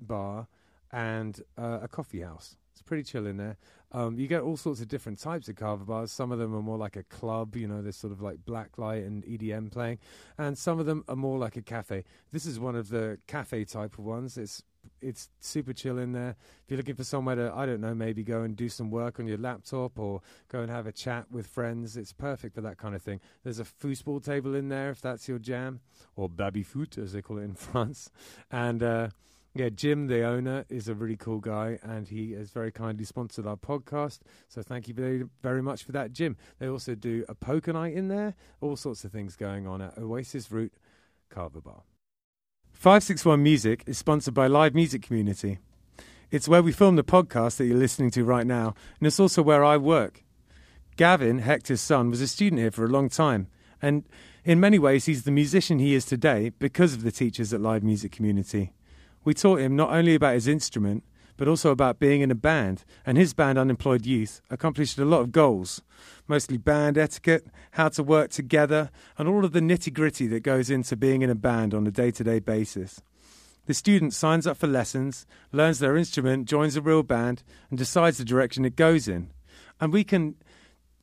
bar and a coffee house. It's pretty chill in there. Um, you get all sorts of different types of kava bars. Some of them are more like a club, you know, there's sort of like black light and EDM playing, and some of them are more like a cafe. This is one of the cafe type of ones. It's it's super chill in there. If you're looking for somewhere to, I don't know, maybe go and do some work on your laptop or go and have a chat with friends, it's perfect for that kind of thing. There's a foosball table in there if that's your jam, or baby foot as they call it in France, and. Uh, yeah, Jim, the owner, is a really cool guy, and he has very kindly sponsored our podcast. So thank you very, very much for that, Jim. They also do a poker night in there, all sorts of things going on at Oasis Root Kava Bar. 561 Music is sponsored by Live Music Community. It's where we film the podcast that you're listening to right now, and it's also where I work. Gavin, Hector's son, was a student here for a long time, and in many ways, he's the musician he is today because of the teachers at Live Music Community. We taught him not only about his instrument, but also about being in a band, and his band, Unemployed Youth, accomplished a lot of goals, mostly band etiquette, how to work together, and all of the nitty gritty that goes into being in a band on a day to day basis. The student signs up for lessons, learns their instrument, joins a real band, and decides the direction it goes in. And we can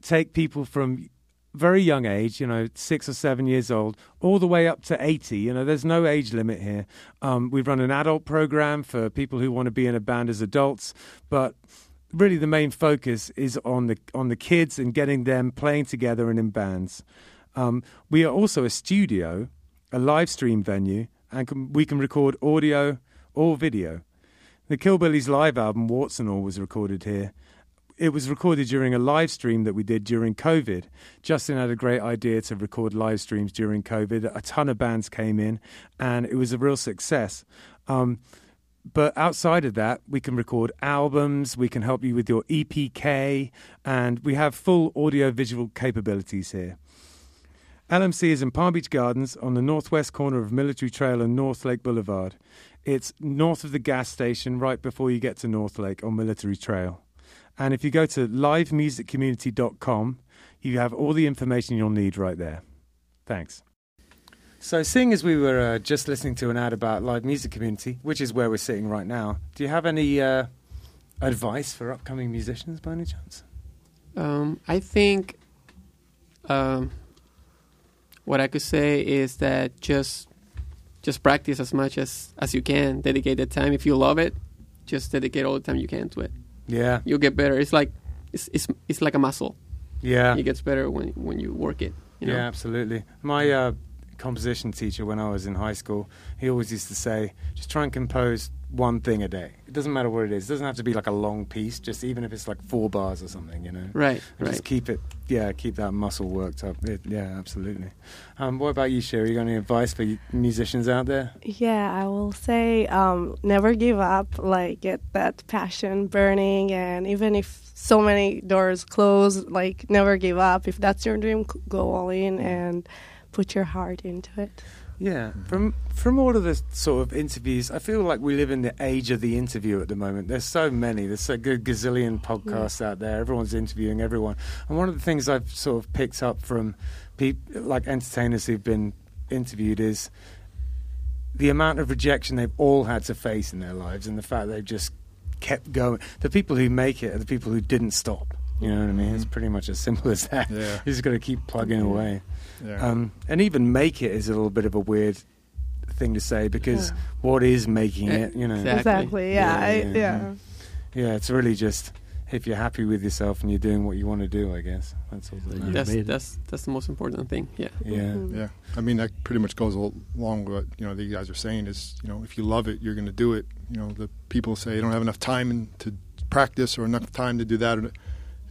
take people from very young age, you know, six or seven years old, all the way up to 80. You know, there's no age limit here. Um, we run an adult program for people who want to be in a band as adults, but really the main focus is on the on the kids and getting them playing together and in bands. Um, we are also a studio, a live stream venue, and can, we can record audio or video. The Killbillies live album, Warts and All, was recorded here. It was recorded during a live stream that we did during COVID. Justin had a great idea to record live streams during COVID. A ton of bands came in, and it was a real success. Um, but outside of that, we can record albums, we can help you with your EPK, and we have full audio visual capabilities here. LMC is in Palm Beach Gardens on the northwest corner of Military Trail and North Lake Boulevard. It's north of the gas station, right before you get to North Lake on Military Trail. And if you go to livemusiccommunity.com, you have all the information you'll need right there. Thanks. So, seeing as we were uh, just listening to an ad about live music community, which is where we're sitting right now, do you have any uh, advice for upcoming musicians by any chance? Um, I think um, what I could say is that just just practice as much as as you can. Dedicate the time. If you love it, just dedicate all the time you can to it. Yeah, You'll get better. It's like it's it's, it's like a muscle. yeah, It gets better when when you work it. You know? yeah, absolutely. My uh, composition teacher, when I was in high school, he always used to say, just try and compose one thing a day. It doesn't matter what it is. It doesn't have to be like a long piece. Just even if it's like four bars or something, you know. Right. Right. Just keep it, yeah, keep that muscle worked up. It, yeah, absolutely. Um, what about you, Sherry? You got any advice for musicians out there? Yeah, I will say um, never give up. Like get that passion burning, and even if so many doors close, like never give up. If that's your dream, go all in and put your heart into it. Yeah, mm-hmm. from from all of the sort of interviews, I feel like we live in the age of the interview at the moment. There's so many. There's a good gazillion podcasts out there. Everyone's interviewing everyone. And one of the things I've sort of picked up from people like entertainers who've been interviewed is the amount of rejection they've all had to face in their lives, and the fact they've just kept going. The people who make it are the people who didn't stop. You know what I mean? It's pretty much as simple as that. Yeah. You just got to keep plugging away. Yeah. Um, and even make it is a little bit of a weird thing to say because Yeah. what is making it? You know, Exactly. Exactly. Yeah. Yeah, I, yeah, yeah. yeah, it's really just if you're happy with yourself and you're doing what you want to do. I guess that's all. That You. That's that's that's the most important thing. Yeah. Yeah, Mhm. Yeah, I mean that pretty much goes along with what you know the guys are saying is you know if you love it you're going to do it. You know the people say you don't have enough time to practice or enough time to do that.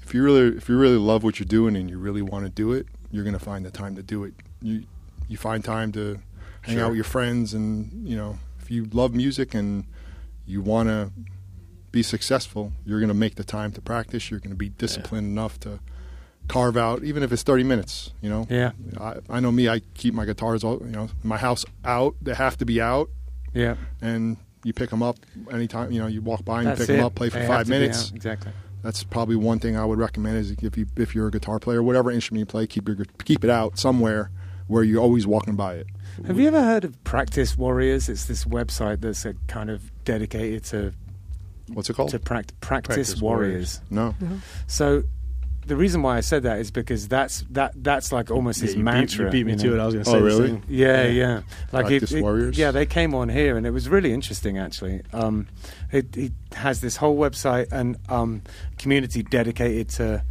If you really if you really love what you're doing and you really want to do it, you're going to find the time to do it. You you find time to hang Sure. out with your friends and you know if you love music and you want to be successful, you're going to make the time to practice. You're going to be disciplined enough to carve out, even if it's 30 minutes. You know, yeah, I, I know me. I keep my guitars, all you know, my house out. They have to be out, yeah. and you pick them up anytime. You know, you walk by and That's pick them up, play for They five minutes. Exactly. That's probably one thing I would recommend is if you if you're a guitar player, whatever instrument you play, keep your keep it out somewhere where you're always walking by it. Have you ever heard of Practice Warriors? It's this website that's a kind of dedicated to What's it called? to pract- practice, Practice warriors. Warriors. no, uh-huh. Uh-huh. So the reason why I said that is because that's that that's like almost his you mantra. Beat, you beat me you to it. I was going to Oh, say the really? same. Yeah, yeah. Like Practice Warriors? Yeah, they came on here, and it was really interesting. Actually, um, it, it has this whole website and um, community dedicated to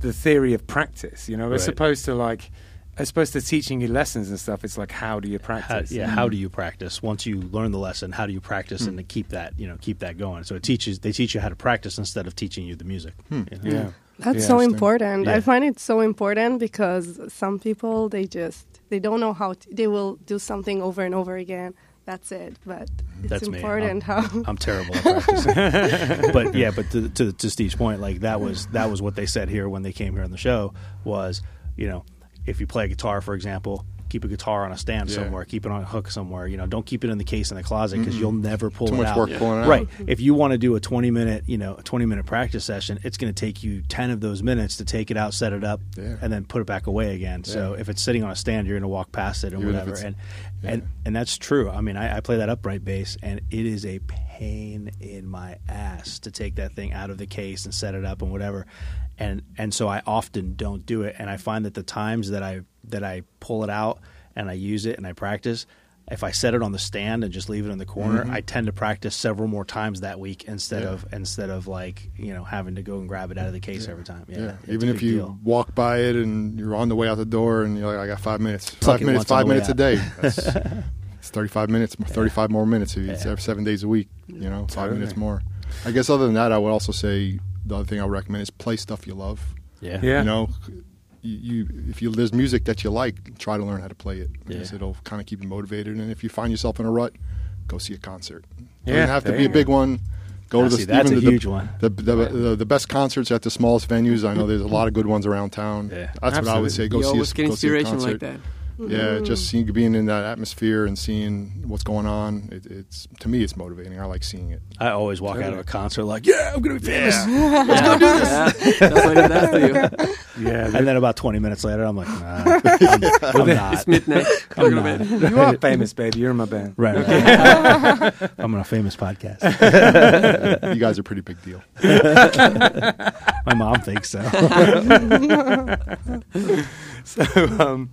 the theory of practice. You know, as Right. opposed to like, as opposed to teaching you lessons and stuff. It's like, how do you How, practice? yeah, how do you practice? Once you learn the lesson, how do you practice Hmm. and to keep that, you know, keep that going? So it teaches they teach you how to practice instead of teaching you the music. Hmm. you know? Yeah. That's so important. Yeah. I find it so important because some people they just they don't know how to, they will do something over and over again. That's it. But it's That's me. important how I'm terrible at practicing. but yeah, but to, to to Steve's point, like that was that was what they said here when they came here on the show was, you know, if you play a guitar, for example, keep a guitar on a stand Yeah. somewhere, keep it on a hook somewhere. You know, don't keep it in the case in the closet because mm-hmm. you'll never pull too it much out. work Yeah. pulling it out. Right. If you want to do a 20 minute, you know, a 20 minute practice session, it's going to take you 10 of those minutes to take it out, set it up, Yeah. and then put it back away again. So if it's sitting on a stand, you're going to walk past it or Even whatever. And and and that's true. I mean, I, I play that upright bass, and it is a pain in my ass to take that thing out of the case and set it up and whatever. And and so I often don't do it. And I find that the times that I that I pull it out and I use it and I practice, if I set it on the stand and just leave it in the corner, I tend to practice several more times that week instead Mm-hmm. Yeah. of instead of like you know having to go and grab it out of the case every time. Yeah, Yeah, even if you deal. walk by it and you're on the way out the door and you're like, I got five minutes. Pluck five minutes, five minutes a day. That's, it's 35 minutes, 35 more minutes if it's Yeah. every seven days a week. You know, five minutes more. I guess other than that, I would also say the other thing I would recommend is play stuff you love. yeah, Yeah. You know, you, you if you there's music that you like, try to learn how to play it because Yeah. it'll kind of keep you motivated. And if you find yourself in a rut, go see a concert. It Yeah, doesn't have to be a big one. Go Ah, to the see, that's even a the, huge one. The, the, the, the best concerts at the smallest venues. I know there's a lot of good ones around town. Yeah. That's what I would say. Go you see a, always get go see a concert. like that. Yeah, just seeing, being in that atmosphere and seeing what's going on. It, it's to me, it's motivating. I like seeing it. I always walk out of a concert like, yeah, I'm gonna be famous. Let's go do this. That's what it does you. Yeah, And then about 20 minutes later, I'm like, nah, I'm, I'm not. It's midnight. I'm to not. bed. you are famous, baby. You're in my band. Right. right. I'm on a famous podcast. you guys are a pretty big deal. My mom thinks so. So, um,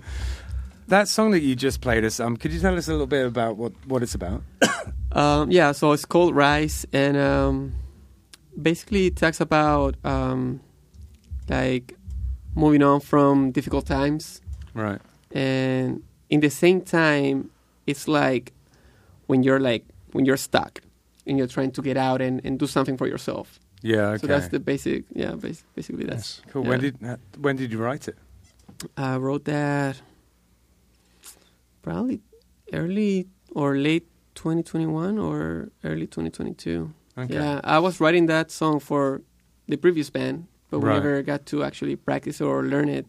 that song that you just played us, um, could you tell us a little bit about what, what it's about? Um, yeah, so it's called Rise, and um, basically it talks about um, like moving on from difficult times, Right. and in the same time, it's like when you're like when you're stuck and you're trying to get out and, and do something for yourself. Yeah. Okay. So that's the basic. Yeah, basically that's cool. yeah. When did when did you write it? I wrote that probably early or late 2021 or early 2022. Okay. Yeah, I was writing that song for the previous band, but we Right. never got to actually practice or learn it.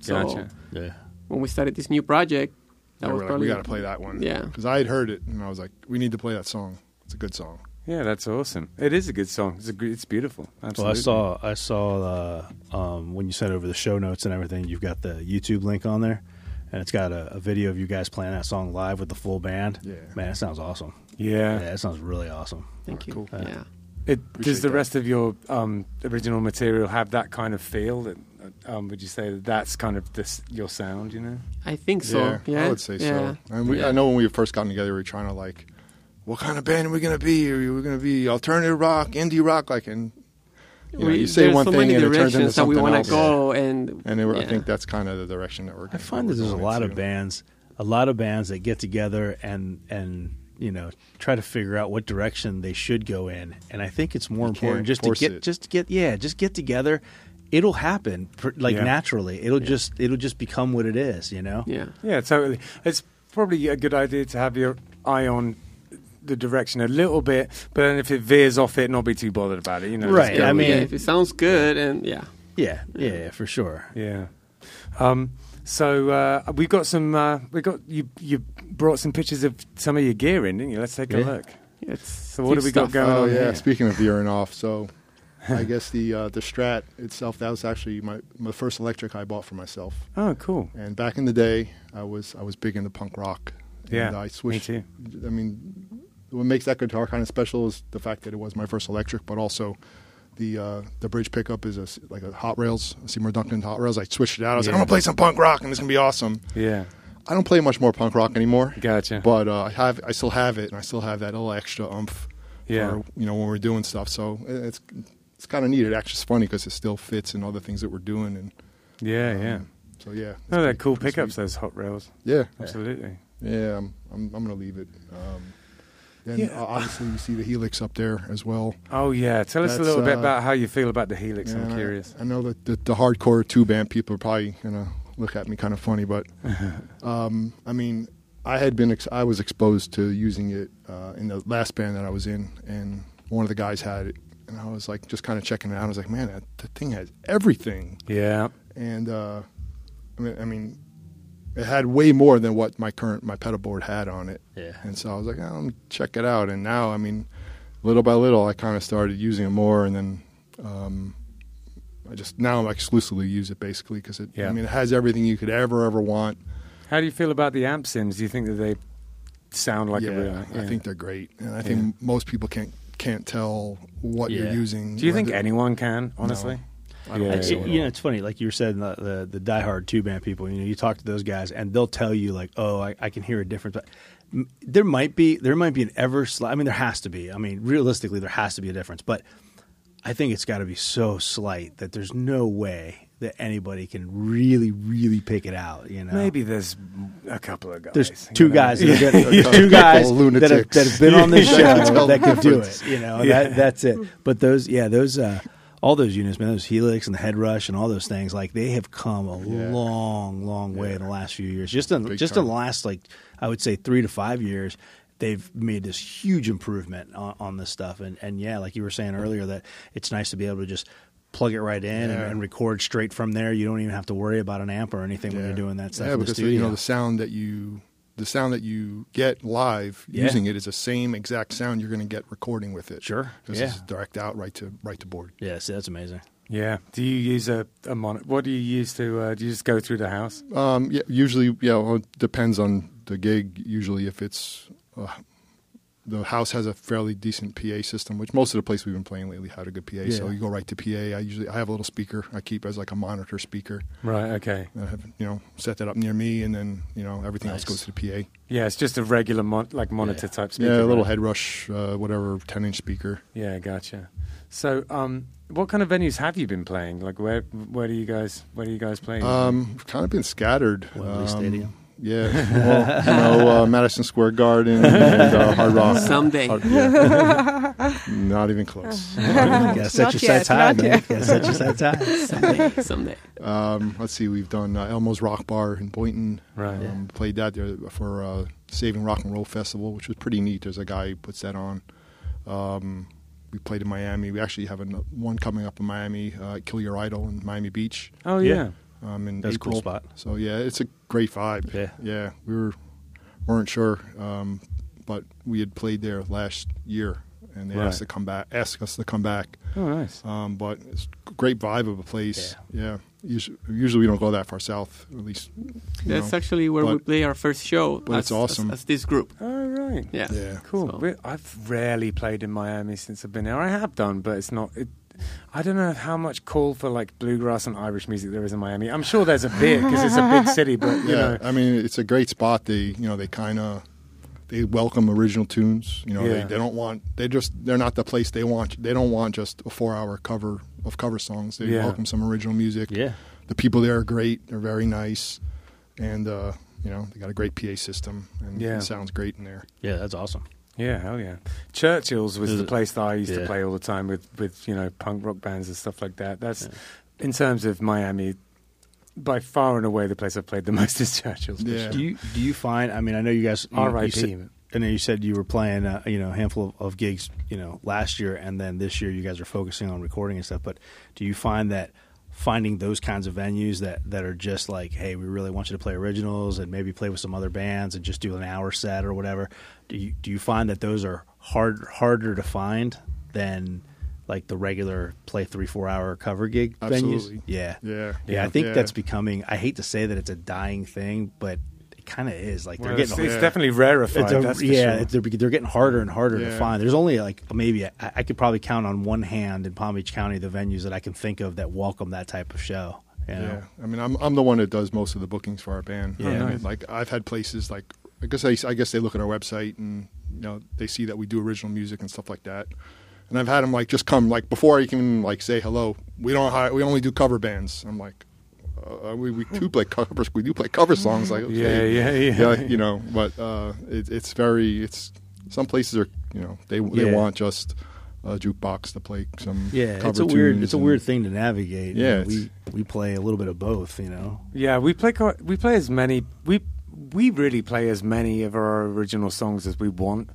So Gotcha. Yeah. when we started this new project, that Yeah, was we're like, probably we got to play that one. Yeah. because I had heard it and I was like, we need to play that song. It's a good song. Yeah, that's awesome. It is a good song. It's a, gr- it's beautiful. Well, Absolutely. I saw I saw uh, um, when you sent over the show notes and everything. You've got the YouTube link on there, and it's got a, a video of you guys playing that song live with the full band. Yeah. man, it sounds awesome. Yeah. Yeah, it sounds really awesome. Thank you. Cool. Yeah. It, does Appreciate the that. rest of your um, original material have that kind of feel? That um, would you say that that's kind of this, your sound? You know. I think so. Yeah, I would say yeah. so. And we, Yeah. I know when we first got together, we were trying to like, what kind of band are we gonna be? Are we gonna be alternative rock, indie rock, like? And you know, We- you say one so thing many and it turns into directions that we something want else. to go, and And it, I think that's kind of the direction that we're. Gonna, find that there's a going lot of bands, a lot of bands that get together and and you know try to figure out what direction they should go in. And I think it's more You important just to get it. just to get yeah, just get together. It'll happen like Yeah. naturally. It'll just it'll just become what it is. You know. yeah. Yeah, totally. It's probably a good idea to have your eye on the direction a little bit, but then if it veers off it, not be too bothered about it. You know. Right, I mean- yeah, it. if it sounds good, and yeah, Yeah, yeah, yeah, for sure. Yeah. Um, so uh, we've got some. Uh, we got you. You brought some pictures of some of your gear in, didn't you? Let's take a look. it's So what deep have we got going Oh on yeah. here? Speaking of veering off, so I guess the uh, the Strat itself that was actually my my first electric I bought for myself. Oh, cool. And back in the day, I was I was big into punk rock. Yeah, and I me switched. too. I mean, what makes that guitar kind of special is the fact that it was my first electric, but also the uh, the bridge pickup is a, like a Hot Rails, a Seymour Duncan Hot Rails. I switched it out. I was like, I'm gonna play some punk rock, and it's gonna be awesome. Yeah. I don't play much more punk rock anymore, Gotcha. but uh, I have I still have it, and I still have that little extra umph. Yeah. For, you know, when we're doing stuff, so it's it's kind of neat. It actually is funny because it still fits in all the things that we're doing, and yeah, um, yeah. So yeah, No, they're pretty- cool pretty pickups. sweet. Those hot rails. Yeah, Absolutely. yeah. I'm I'm, I'm gonna leave it. Um, then Yeah. uh, obviously you see the Helix up there as well. Oh yeah. Tell us a That's, little bit uh, about how you feel about the Helix. Yeah, I'm and I- curious. I, know that the, the hardcore two band people are probably gonna look at me kind of funny, but um, I mean, I had been ex- I was exposed to using it uh, in the last band that I was in, and one of the guys had it, and I was like just kind of checking it out. I was like, man, that, that thing has everything, Yeah. and uh, I mean, I mean, it had way more than what my current my pedal board had on it. Yeah. And so I was like, oh, check it out. And now, I mean, little by little, I kind of started using it more, and then um, I just now I exclusively use it basically because it. Yeah. I mean, it has everything you could ever ever want. How do you feel about the amp sims? Do you think that they sound like yeah, a real? I think they're great, and I think most people can't can't tell what Yeah. you're using. Do you think anyone can? Honestly. I don't Yeah, It's- so yeah. you know, it's funny. Like you were saying, the, the the diehard two band people. You know, you talk to those guys, and they'll tell you like, "Oh, I, I can hear a difference." But there might be there might be an ever. Sli- I mean, there has to be. I mean, realistically, there has to be a difference. But I think it's got to be so slight that there's no way that anybody can really, really pick it out. You know, Maybe there's a couple of guys. there's you two know? guys. That Yeah. have been, two guys that have, lunatics. that have been on this show that the can do it. You know, Yeah. that, that's it. But those, yeah, those, uh, all those units, man, those Helix and the Head Rush and all those things, like they have come a Yeah. long, long way in the last few years. Just in Big just in the last, like I would say, three to five years, they've made this huge improvement on, on this stuff. And and yeah, like you were saying earlier, that it's nice to be able to just plug it right in and, Yeah. and record straight from there. You don't even have to worry about an amp or anything when you're doing that stuff Yeah, in the because studio. you know the sound that you the sound that you get live Yeah. using it is the same exact sound you're going to get recording with it. Sure, because yeah. it's direct out right to right to board. yeah, see, that's amazing. Yeah. Do you use a, a monitor? What do you use to? Uh, do you just go through the house? Um, yeah, usually, yeah, well, it depends on the gig. Usually, if it's uh, the house has a fairly decent PA system, which most of the places we've been playing lately had a good PA. So you go right to PA. I usually I have a little speaker I keep as like a monitor speaker. Right. Okay. I have you know set that up near me, and then you know everything Nice. else goes to the PA. Yeah, it's just a regular mon- like monitor Yeah. type speaker. yeah, a little right? head rush, uh, whatever, ten inch speaker. Yeah, gotcha. So, um, what kind of venues have you been playing? Like, where where do you guys where are you guys playing? Um, we've kind of been scattered. Wembley Um, Stadium. Yeah, well, you know, uh, Madison Square Garden and uh, Hard Rock. Someday. Hard- yeah. Not even close. gotta set Not your yet, sights high, not man. yet. Gotta set your sights high. someday. Someday. Um, let's see, we've done uh, Elmo's Rock Bar in Boynton. Right. Um, Played that there for uh, Saving Rock and Roll Festival, which was pretty neat. There's a guy who puts that on. Um, we played in Miami. We actually have an, one coming up in Miami, uh, Kill Your Idol in Miami Beach. oh yeah. yeah. Um, in That's a cool spot. So yeah, it's a great vibe. Yeah. yeah. We were weren't sure, um, but we had played there last year, and they Right. asked to come back, asked us to come back. Oh nice. Um, but it's a great vibe of a place. Yeah. Usually, usually we don't go that far south, at least. That's know. actually where we play our first show. but it's awesome. As, as this group. Oh right. Yeah. Yeah. Cool. So- I've rarely played in Miami since I've been here. I have done, but it's not. It, I don't know how much call for like bluegrass and Irish music there is in Miami. I'm sure there's a bit because it's a big city, but you yeah, know, I mean, it's a great spot. They, you know, they kind of they welcome original tunes. You know, Yeah. they, they don't want they just they're not the place they want. They don't want just a four hour cover of cover songs. They Yeah. welcome some original music. Yeah. The people there are great. They're very nice, and uh, you know they got a great PA system, and Yeah. it sounds great in there. Yeah, that's awesome. Yeah, hell yeah. Churchill's was the place that I used to play all the time with with you know punk rock bands and stuff like that. That's in terms of Miami. By far and away, the place I've played the most is Churchill's. Yeah. sure. Do you do you find? I mean, I know you guys. You know, you R.I.P. said- I know you said you were playing, uh, you know, a handful of, of gigs, you know, last year, and then this year you guys are focusing on recording and stuff. But do you find that finding those kinds of venues that that are just like, hey, we really want you to play originals and maybe play with some other bands and just do an hour set or whatever? Do you do you find that those are hard harder to find than like the regular play three four hour cover gig Absolutely. venues? Yeah, Yeah, yeah, I think Yeah. that's becoming. I hate to say that it's a dying thing, but kind of is. Like Well, they're it's, getting. it's Yeah. definitely rarefied. it's a- that's yeah, sure. it's- they're, they're getting harder and harder to find. There's only like maybe I, I could probably count on one hand in Palm Beach County the venues that I can think of that welcome that type of show. You know? Yeah, I mean, I'm I'm the one that does most of the bookings for our band. Yeah. I mean, nice. like I've had places like I guess I, I guess they look at our website and you know they see that we do original music and stuff like that. And I've had them like just come like before I can like say hello. We don't hire, we only do cover bands. I'm like, uh, we we do play covers. We do play cover songs. Like yeah, okay. yeah, yeah. yeah, you know. But uh, it, it's very it's some places are you know they they Yeah. want just a jukebox to play some Yeah, cover it's a weird tunes it's a and- weird thing to navigate. You Yeah, know, we we play a little bit of both. You know, Yeah, we play co- we play as many we we really play as many of our original songs as we want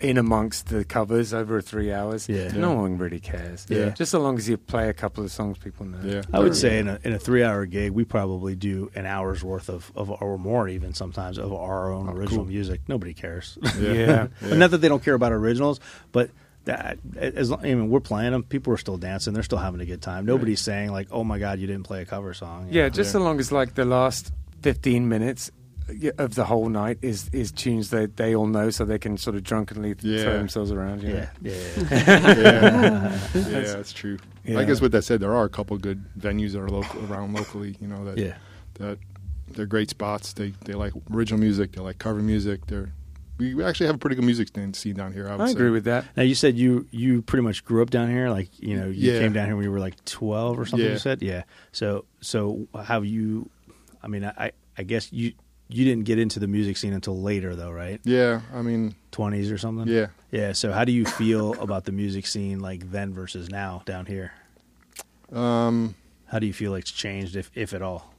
in amongst the covers over three hours. Yeah. no one really cares. Yeah. just so long as you play a couple of songs people know. Yeah. I would say in a in a three hour gig we probably do an hour's worth of, of or more even sometimes of our own Oh, original cool. music. Nobody cares. Yeah. But not that they don't care about originals, but that as long, I mean, we're playing them. People are still dancing. They're still having a good time. Nobody's saying like, "Oh my God, you didn't play a cover song." Yeah, know? just Yeah. so long as like the last fifteen minutes of the whole night is is tunes that they all know, so they can sort of drunkenly th- throw themselves around. You know? yeah, yeah. yeah, yeah, that's true. Yeah. I guess with that said, there are a couple of good venues that are local around locally. You know that yeah. that they're great spots. They they like original music. They like cover music. They're we we actually have a pretty good music scene- scene down here. I, would I say. agree with that. Now you said you you pretty much grew up down here, like you know you Yeah. came down here when you were like twelve or something. Yeah. You said, yeah. So so how you? I mean, I I guess you you didn't get into the music scene until later, though, right? Yeah, I mean, Twenties or something. yeah. Yeah. So how do you feel about the music scene like then versus now down here? Um, How do you feel like it's changed, if if at all?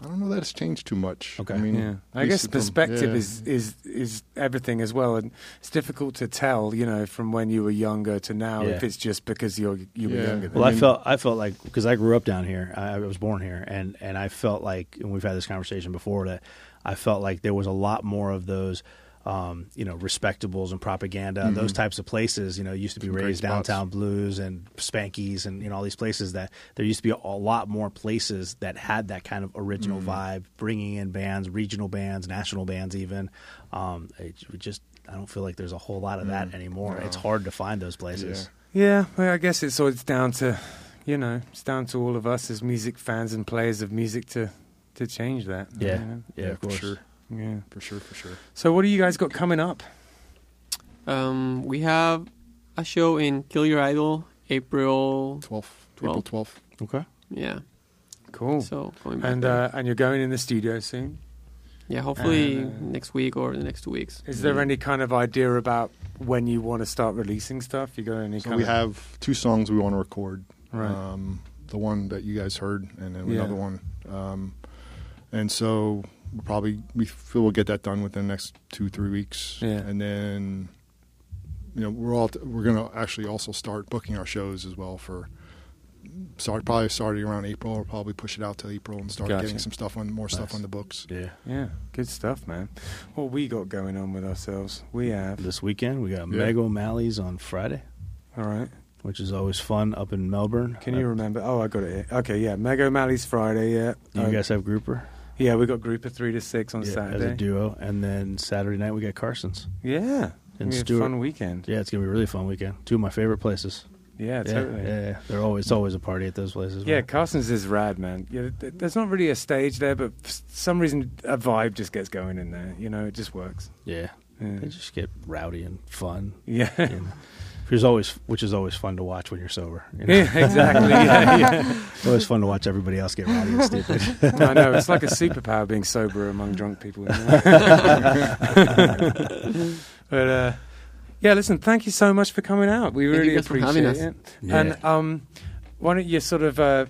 I don't know that it's changed too much. Okay. I mean, Yeah, I guess see from- perspective yeah. is is is everything as well, and it's difficult to tell, you know, from when you were younger to now Yeah. if it's just because you're you were Yeah. younger. Well, I me. felt I felt like because I grew up down here, I, I was born here, and and I felt like, and we've had this conversation before that I felt like there was a lot more of those. Um, you know, respectables and propaganda, and those types of places. You know, used to be Mm-hmm. Some raised downtown blues and Spankies, and you know all these places that there used to be a, lot more places that had that kind of original Mm-hmm. vibe, bringing in bands, regional bands, national bands, even. Um, it just I don't feel like there's a whole lot of that anymore. Mm. No. It's hard to find those places. Yeah, well, I guess it's all it's down to, you know, it's down to all of us as music fans and players of music to to change that. Yeah, you know? yeah, of for sure, yeah. for sure, for sure. So, what do you guys got coming up? Um, we have a show in Kill Your Idol, April. 12th, April twelfth. Okay. Yeah. Cool. So going back and uh, and you're going in the studio soon. yeah, hopefully and, uh, next week or the next two weeks. Is there any kind of idea about when you want to start releasing stuff? You got any? So kind we of, have two songs we want to record. Right. Um, the one that you guys heard, and then Yeah. another one. Um, and so we'll probably we feel we'll get that done within the next two three weeks. Yeah. And then you know we're all we're gonna actually also start booking our shows as well for. Start probably starting around April. We'll probably push it out to April and start Gotcha. getting some stuff on more stuff on the books. Yeah. Yeah, good stuff, man. What we got going on with ourselves? We have. This weekend we got Yeah. Meg O'Malley's on Friday, All right. which is always fun up in Melbourne. Can you Uh, remember? Oh, I got it here. Okay, yeah. Meg O'Malley's Friday. Yeah. You Uh, guys have Grouper Yeah, we got group of three to six on Yeah, Saturday. as a duo, and then Saturday night we got Carson's. Yeah. And we had a Stuart. fun weekend. Yeah, it's gonna be a really fun weekend. Two of my favorite places. Yeah, yeah, totally. yeah, yeah. They're always it's always a party at those places. Yeah. Carson's is rad, man. Yeah, there's not really a stage there, but for some reason a vibe just gets going in there. You know, it just works. yeah. Yeah, They just get rowdy and fun. yeah. you know. Which is always which is always fun to watch when you're sober. you know? Yeah, exactly. Yeah, yeah. It's always fun to watch everybody else get rowdy and stupid. I know it's like a superpower being sober among drunk people. you know? but uh, yeah, listen, thank you so much for coming out. We Thank you really guys appreciate having us. it. Yeah. And um, why don't you sort of uh,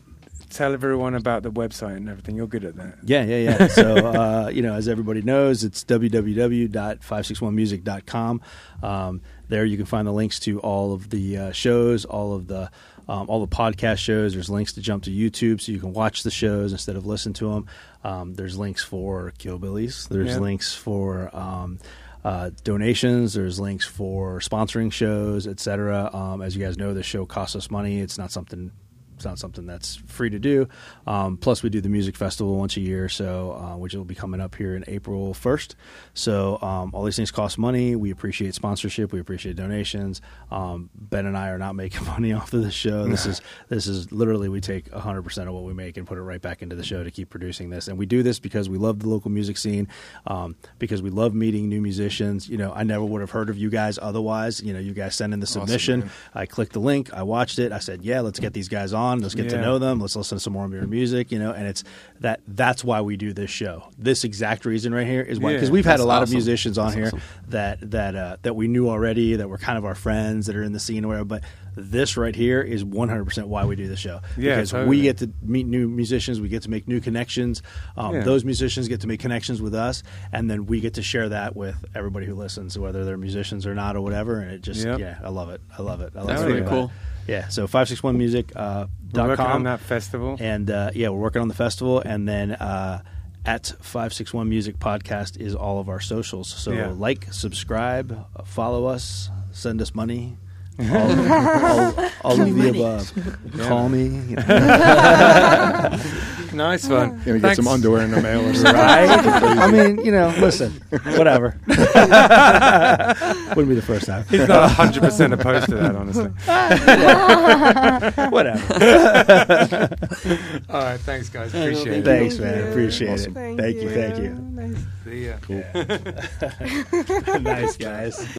tell everyone about the website and everything? You're good at that. Yeah, yeah, yeah. So, uh, you know, as everybody knows, it's www.561music.com. Um, there you can find the links to all of the uh, shows, all of the um, all the podcast shows. There's links to jump to YouTube so you can watch the shows instead of listen to them. Um, there's links for Killbillies. There's Yeah. links for um, uh, donations. There's links for sponsoring shows, etc. Um, as you guys know, this show costs us money. It's not something it's not something that's free to do. Um, plus, we do the music festival once a year, so uh, which will be coming up here in April first. So um, all these things cost money. We appreciate sponsorship. We appreciate donations. Um, ben and I are not making money off of the show. This is this is literally we take hundred percent of what we make and put it right back into the show to keep producing this. And we do this because we love the local music scene, um, because we love meeting new musicians. You know, I never would have heard of you guys otherwise. You know, you guys send in the submission. man. I clicked the link. I watched it. I said, "Yeah, let's get these guys on. Let's get to know them. Let's listen to some more of your music." You know, and it's that. That's why we do this show. This exact reason right here is why because Yeah, we've had a lot of musicians on That's here awesome. that that uh, that we knew already that were kind of our friends that are in the scene or whatever. But this right here is 100 percent why we do the show Yeah, because totally. we get to meet new musicians. We get to make new connections. Um, Yeah. Those musicians get to make connections with us, and then we get to share that with everybody who listens, whether they're musicians or not or whatever. And it just Yep. yeah, I love it. I love it. I love That's everything really cool. it. Yeah, so 561music uh, We're dot working com. on that festival. And uh, yeah, we're working on the festival, and then uh, at Five Six One Music Podcast is all of our socials. So Yeah. like, subscribe, follow us, send us money. All, all, all of the above. Call me. you know. nice one. Gonna get Thanks. some underwear in the mail or something. Right? I mean, you know, listen, whatever. Wouldn't be the first time. He's not 100% opposed to that, honestly. Whatever. All right, thanks, guys. Appreciate it. Thanks, Thank man. you. Appreciate Awesome. it. Thank you. Thank you. Nice. See ya. Cool. Nice guys.